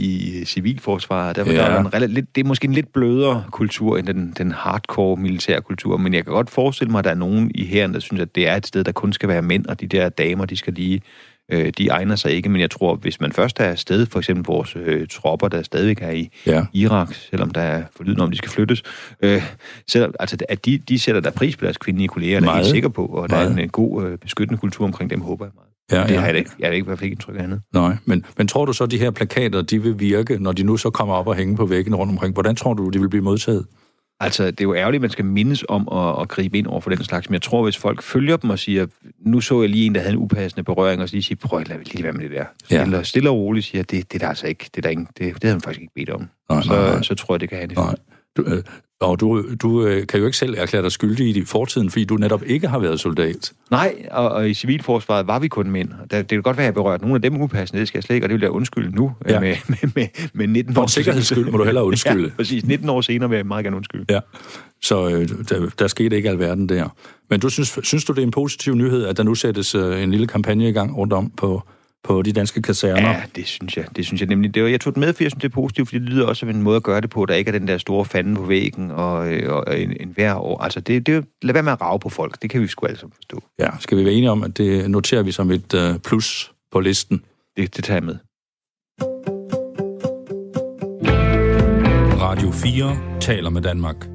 i civilforsvaret. Der, ja. der er en, lidt, det er måske en lidt blødere kultur end den, den hardcore militære kultur, men jeg kan godt forestille mig, at der er nogen i herren, der synes, at det er et sted, der kun skal være mænd, og de der damer, de skal lige øh, de egner sig ikke, men jeg tror, hvis man først er afsted, for eksempel vores øh, tropper, der stadigvæk er i ja. Irak, selvom der er forlyden om, de skal flyttes, øh, selv, altså, at de, de sætter der pris på deres kvindelige kolleger, er helt sikker på, og der meget. er en, en god øh, beskyttende kultur omkring dem, håber jeg meget. Ja, det ja. har jeg ikke, jeg har ikke i hvert fald ikke indtryk af andet. Nej, men, men tror du så, at de her plakater, de vil virke, når de nu så kommer op og hænge på væggen rundt omkring? Hvordan tror du, de vil blive modtaget? Altså, det er jo ærgerligt, at man skal mindes om at, at gribe ind over for den slags, men jeg tror, hvis folk følger dem og siger, nu så jeg lige en, der havde en upassende berøring, og så lige siger, prøv at lade lige være med det der. Stille, ja. stille og roligt siger, det, det er der altså ikke, det, er der ingen, det, det havde man faktisk ikke bedt om. Nej, så, nej, nej. så tror jeg, det kan have en effekt. Du, øh, og du, du øh, kan jo ikke selv erklære dig skyldig i fortiden, fordi du netop ikke har været soldat. Nej, og, og i civilforsvaret var vi kun mænd. Det, det kan godt være, at jeg berørt nogle af dem upassende, det skal jeg slet ikke, og det vil jeg undskylde nu ja. med, med, med, med 19 For år. Sikkerheds skyld må du hellere undskylde. ja, præcis. 19 år senere vil jeg meget gerne undskylde. Ja, så øh, der, der skete ikke alverden der. Men du synes, synes du, det er en positiv nyhed, at der nu sættes øh, en lille kampagne i gang rundt om på på de danske kaserner. Ja, det synes jeg. Det synes jeg nemlig. Det var, jeg tog det med, fordi jeg synes, det er positivt, fordi det lyder også som en måde at gøre det på, der ikke er den der store fanden på væggen og, øh, og en, en hver år. Altså, det, det, lad være med at rave på folk. Det kan vi sgu alle sammen forstå. Ja, skal vi være enige om, at det noterer vi som et uh, plus på listen? Det, det tager jeg med. Radio 4 taler med Danmark.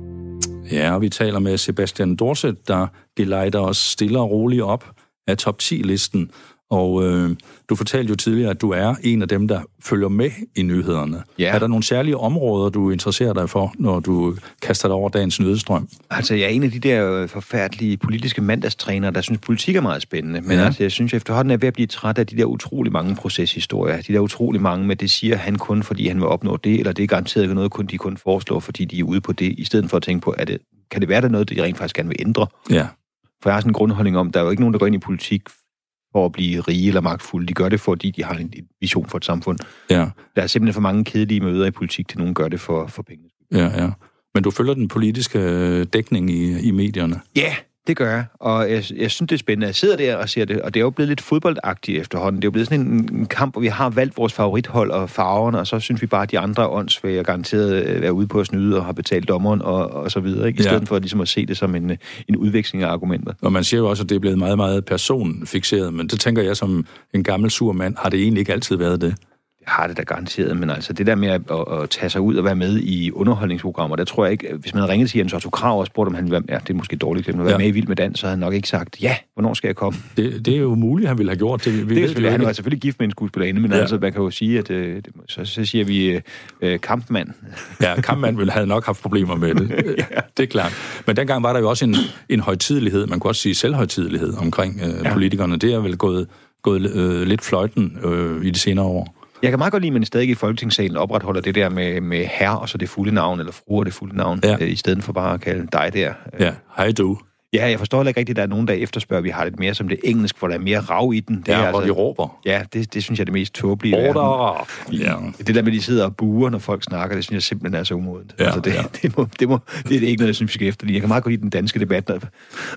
Ja, og vi taler med Sebastian Dorset, der gelejder os stille og roligt op af top 10-listen og øh, du fortalte jo tidligere, at du er en af dem, der følger med i nyhederne. Ja. Er der nogle særlige områder, du interesserer dig for, når du kaster dig over dagens nyhedsstrøm? Altså, jeg er en af de der øh, forfærdelige politiske mandagstrænere, der synes, politik er meget spændende. Men ja. altså, jeg synes, efterhånden er ved at blive træt af de der utrolig mange proceshistorier. De der utrolig mange med, det siger han kun, fordi han vil opnå det, eller det er garanteret noget, kun de kun foreslår, fordi de er ude på det, i stedet for at tænke på, at det, kan det være, der noget, de rent faktisk gerne vil ændre? Ja. For jeg har sådan en grundholdning om, der er jo ikke nogen, der går ind i politik for at blive rige eller magtfulde. De gør det, fordi de har en vision for et samfund. Ja. Der er simpelthen for mange kedelige møder i politik, til nogen gør det for, for penge. Ja, ja. Men du følger den politiske øh, dækning i, i medierne? Ja, det gør jeg, og jeg, jeg synes, det er spændende. Jeg sidder der og ser det, og det er jo blevet lidt fodboldagtigt efterhånden. Det er jo blevet sådan en, en kamp, hvor vi har valgt vores favorithold og farverne, og så synes vi bare, at de andre er åndsvæge og garanteret er ude på at snyde og har betalt dommeren og, og så videre, ikke? i stedet ja. for ligesom at se det som en, en udveksling af argumenter. Og man siger jo også, at det er blevet meget, meget personfixeret, men det tænker jeg som en gammel sur mand, har det egentlig ikke altid været det? Har det da garanteret, men altså det der med at, at, at tage sig ud og være med i underholdningsprogrammer, der tror jeg ikke, hvis man havde ringet til Jens Otto Krav og spurgt, om han ville være, ja, det er måske dårligt at være ja. med i Vild med Dans, så havde han nok ikke sagt, ja, hvornår skal jeg komme? Det, det er jo muligt, han ville have gjort det. Vi det ved er selvfølgelig, han ikke. er selvfølgelig gift med en skuespillerinde, men ja. altså man kan jo sige, at øh, så, så siger vi øh, øh, kampmand. Ja, kampmand ville have nok haft problemer med det. ja. Det er klart. Men dengang var der jo også en, en højtidelighed, man kunne også sige selvhøjtidelighed omkring øh, ja. politikerne. Det er vel gået, gået øh, lidt fløjten øh, i de senere år. Jeg kan meget godt lide, at man stadig i Folketingssalen opretholder det der med, med herre og så det fulde navn, eller fru og det fulde navn, ja. øh, i stedet for bare at kalde dig der. Ja, hej du. Ja, jeg forstår heller ikke rigtigt, at der er nogen, der efterspørger, at vi har lidt mere som det engelsk, hvor der er mere rav i den. Det Ja, er hvor de råber. Ja, det, det synes jeg er det mest tåbelige. Order! Ja. Det der med, at de sidder og buer, når folk snakker, det synes jeg simpelthen er så umodent. Ja, altså, det, ja. det, må, det, må, det er ikke noget, jeg synes, vi skal efterligne. Jeg kan meget godt lide den danske debat.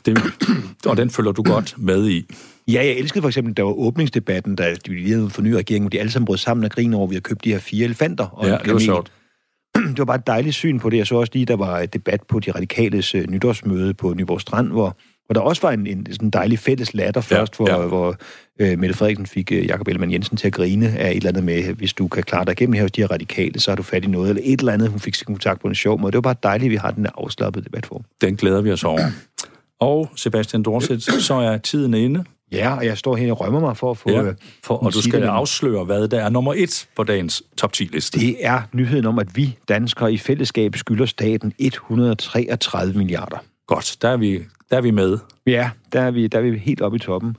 Det, og den følger du godt med i. Ja, jeg elskede for eksempel, der var åbningsdebatten, da de lige havde fået ny regering, hvor de alle sammen brød sammen og grinede over, at vi har købt de her fire elefanter. Og Ja, det var sjovt. det var bare et dejligt syn på det. Jeg så også lige, der var et debat på de radikales øh, nytårsmøde på Nyborg Strand, hvor, hvor der også var en, en sådan dejlig fælles latter Ja, først, hvor, ja. hvor øh, Mette Frederiksen fik øh, Jakob Ellemann Jensen til at grine af et eller andet med, hvis du kan klare dig igennem her hos de her radikale, så har du fat i noget, eller et eller andet, hun fik kontakt på en sjov måde. Det var bare dejligt, at vi har den afslappede debatform. Den glæder vi os over. Og Sebastian Dorset, så er tiden inde. Ja, og jeg står her og rømmer mig for at få... Ja, øh, for, og du skal afsløre, hvad der er nummer et på dagens top 10-liste. Det er nyheden om, at vi danskere i fællesskab skylder staten 133 milliarder. Godt, der er vi, der er vi med. Ja, der er vi, der er vi helt oppe i toppen.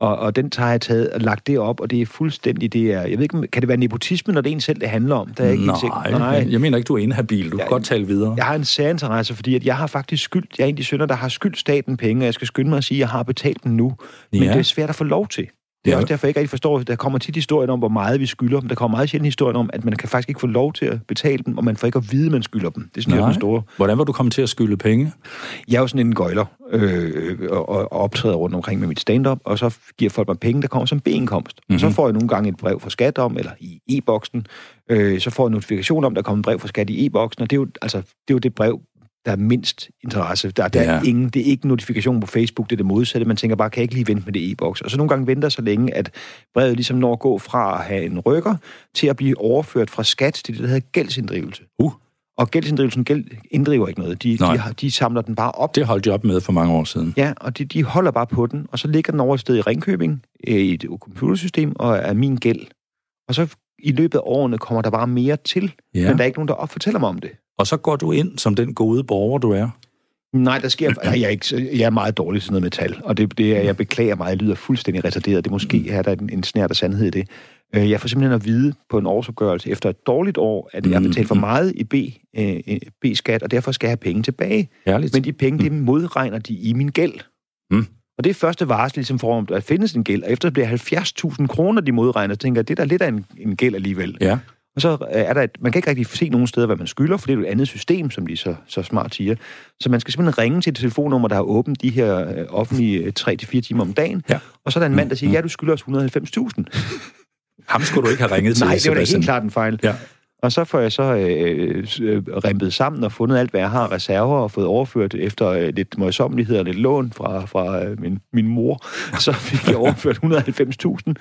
Og, og den tager jeg taget og lagt det op, og det er fuldstændig det er... Jeg ved ikke, kan det være nepotisme, når det er en selv, det handler om? Der er jeg ikke sikker. Nej, jeg mener ikke, du er inhabil. Du kan Ja, godt tale videre. Jeg har en særinteresse, fordi at jeg har faktisk skyldt... Jeg er en af de sønner, der har skyldt staten penge, og jeg skal skynde mig at sige, at jeg har betalt den nu. Men Ja. det er svært at få lov til. Det er Ja. også derfor, jeg ikke rigtig forstår, der kommer tit historien om, hvor meget vi skylder, men der kommer meget sjældent historien om, at man kan faktisk ikke få lov til at betale dem, og man får ikke at vide, at man skylder dem. Det synes jeg er den store. Hvordan var du kommet til at skylde penge? Jeg er jo sådan en gøjler, øh, og, og optræder rundt omkring med mit stand-up, og så giver folk mig penge, der kommer som B-indkomst. Mm-hmm. Og så får jeg nogle gange et brev fra skat om, eller i e-boksen, øh, så får jeg en notifikation om, der kommer et brev fra skat i e-boksen, og det er jo, altså, det, er jo det brev, der er mindst interesse. Der, der Ja. er ingen, det er ikke en notifikation på Facebook, det er det modsatte. Man tænker bare, kan jeg ikke lige vente med det e-boks? Og så nogle gange venter så længe, at brevet ligesom når at gå fra at have en rykker, til at blive overført fra skat til det, der hedder gældsinddrivelse. Uh, Og gældsinddrivelsen gæld inddriver ikke noget. De, Nej. de, har, de samler den bare op det holdt jeg op med for mange år siden. Ja, og de, de holder bare på den, og så ligger den over et sted i Ringkøbing, i et computersystem, og er min gæld. Og så i løbet af årene kommer der bare mere til, Ja. men der er ikke nogen, der fortæller mig om det. Og så går du ind som den gode borger, du er. Nej, der sker... Jeg er, ikke, jeg er meget dårlig til sådan noget med tal, og det, det er, jeg beklager mig, jeg lyder fuldstændig retarderet. Det måske er der en, en snært af sandhed i det. Øh, Jeg får simpelthen at vide på en årsopgørelse efter et dårligt år, at jeg har betalt for meget i B, øh, B-skat, og derfor skal jeg have penge tilbage. Herligt. Men de penge, det modregner de i min gæld. Mm. Og det er første varsel ligesom for, om der findes en gæld, og efter det bliver 70.000 kroner, de modregner, så tænker jeg, det er da lidt af en, en gæld alligevel. Ja. Og så øh, er der et, man kan ikke rigtig se nogen steder, hvad man skylder, for det er et andet system, som de så, så smart siger. Så man skal simpelthen ringe til et telefonnummer, der har åbent de her øh, offentlige 3-4 timer om dagen, Ja. og så er der en mand, der siger, ja, du skylder os 190.000. Ham skulle du ikke have ringet til, Nej, det var da helt klart en fejl. Ja. Og så får jeg så øh, øh, rempet sammen og fundet alt, hvad jeg har reserver, og fået overført efter øh, lidt møjsommelighed og lidt lån fra, fra øh, min, min mor. Så fik jeg overført 190.000,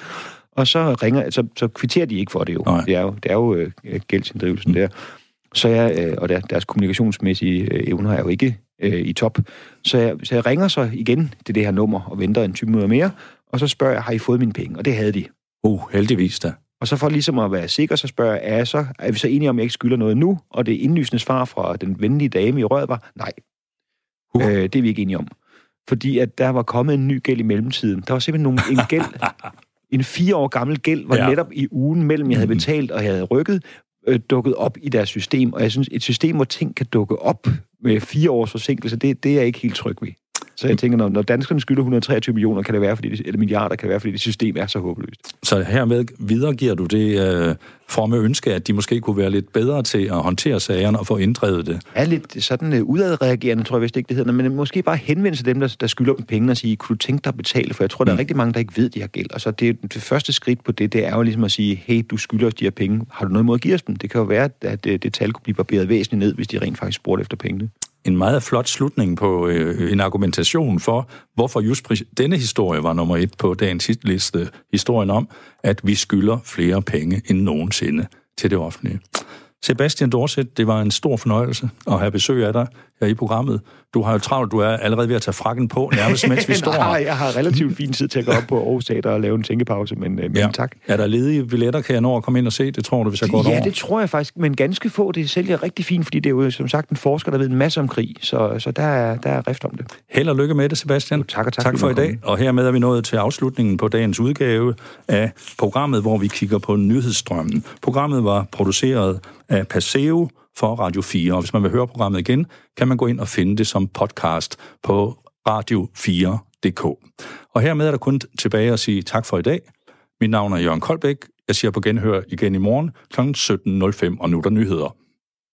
og så ringer, så, så kvitterer de ikke for det jo. Nej. Det er jo, det er jo øh, gældsinddrivelsen der. Så jeg, øh, og der, deres kommunikationsmæssige øh, evner er jo ikke øh, i top. Så jeg, så jeg ringer så igen til det her nummer og venter en 20 minutter mere, og så spørger jeg, har I fået mine penge? Og det havde de. Uh, heldigvis da. Og så for ligesom at være sikker, så spørger jeg, er, jeg så, er vi så enige om, at jeg ikke skylder noget nu? Og det indlysende svar fra den venlige dame i røret var, nej, Uh. øh, det er vi ikke enige om. Fordi at der var kommet en ny gæld i mellemtiden. Der var simpelthen nogle, en gæld, en fire år gammel gæld, var Ja. netop i ugen mellem, jeg havde Mhm. betalt og jeg havde rykket, øh, dukket op i deres system. Og jeg synes, et system, hvor ting kan dukke op med fire års forsinkelse, det, det er jeg ikke helt tryg ved. Så jeg tænker, når, når danskerne skylder 123 millioner, kan det være, fordi det, eller milliarder, kan det være, fordi det system er så håbløst. Så hermed videregiver du det øh, fromme ønske, at de måske kunne være lidt bedre til at håndtere sagerne og få inddrevet det. er lidt sådan uh, udadreagerende, tror jeg vist ikke, det hedder, men måske bare henvende sig til dem, der, der skylder dem penge og sige, kunne du tænke dig at betale? For jeg tror, der er Mm. rigtig mange, der ikke ved, de har gæld. Og så det, det første skridt på det, det er jo ligesom at sige, hey, du skylder os de her penge. Har du noget mod at give os dem? Det kan jo være, at det, det tal kunne blive barberet væsentligt ned, hvis de rent faktisk spurgte efter pengene en meget flot slutning på øh, en argumentation for, hvorfor just denne historie var nummer et på dagens liste. Historien om, at vi skylder flere penge end nogensinde til det offentlige. Sebastian Dorset, det var en stor fornøjelse at have besøg af dig her i programmet. Du har jo travlt, du er allerede ved at tage frakken på, nærmest mens vi står Nej, jeg har relativt fin tid til at gå op på Aarhus Teater og lave en tænkepause, men, øh, men ja. tak. Er der ledige billetter, kan jeg nå at komme ind og se? Det tror du, hvis jeg går Ja, over? det tror jeg faktisk, men ganske få. Det sælger rigtig fint, fordi det er jo som sagt en forsker, der ved en masse om krig, så, så der, er, der er rift om det. Held og lykke med det, Sebastian. Jo, tak og tak, tak for i dag. Og hermed er vi nået til afslutningen på dagens udgave af programmet, hvor vi kigger på nyhedsstrømmen. Programmet var produceret af Paseo, for Radio 4. Og hvis man vil høre programmet igen, kan man gå ind og finde det som podcast på radio4.dk. Og hermed er der kun tilbage at sige tak for i dag. Mit navn er Jørgen Koldbæk. Jeg siger på genhør igen i morgen kl. 17.05, og nu er der nyheder.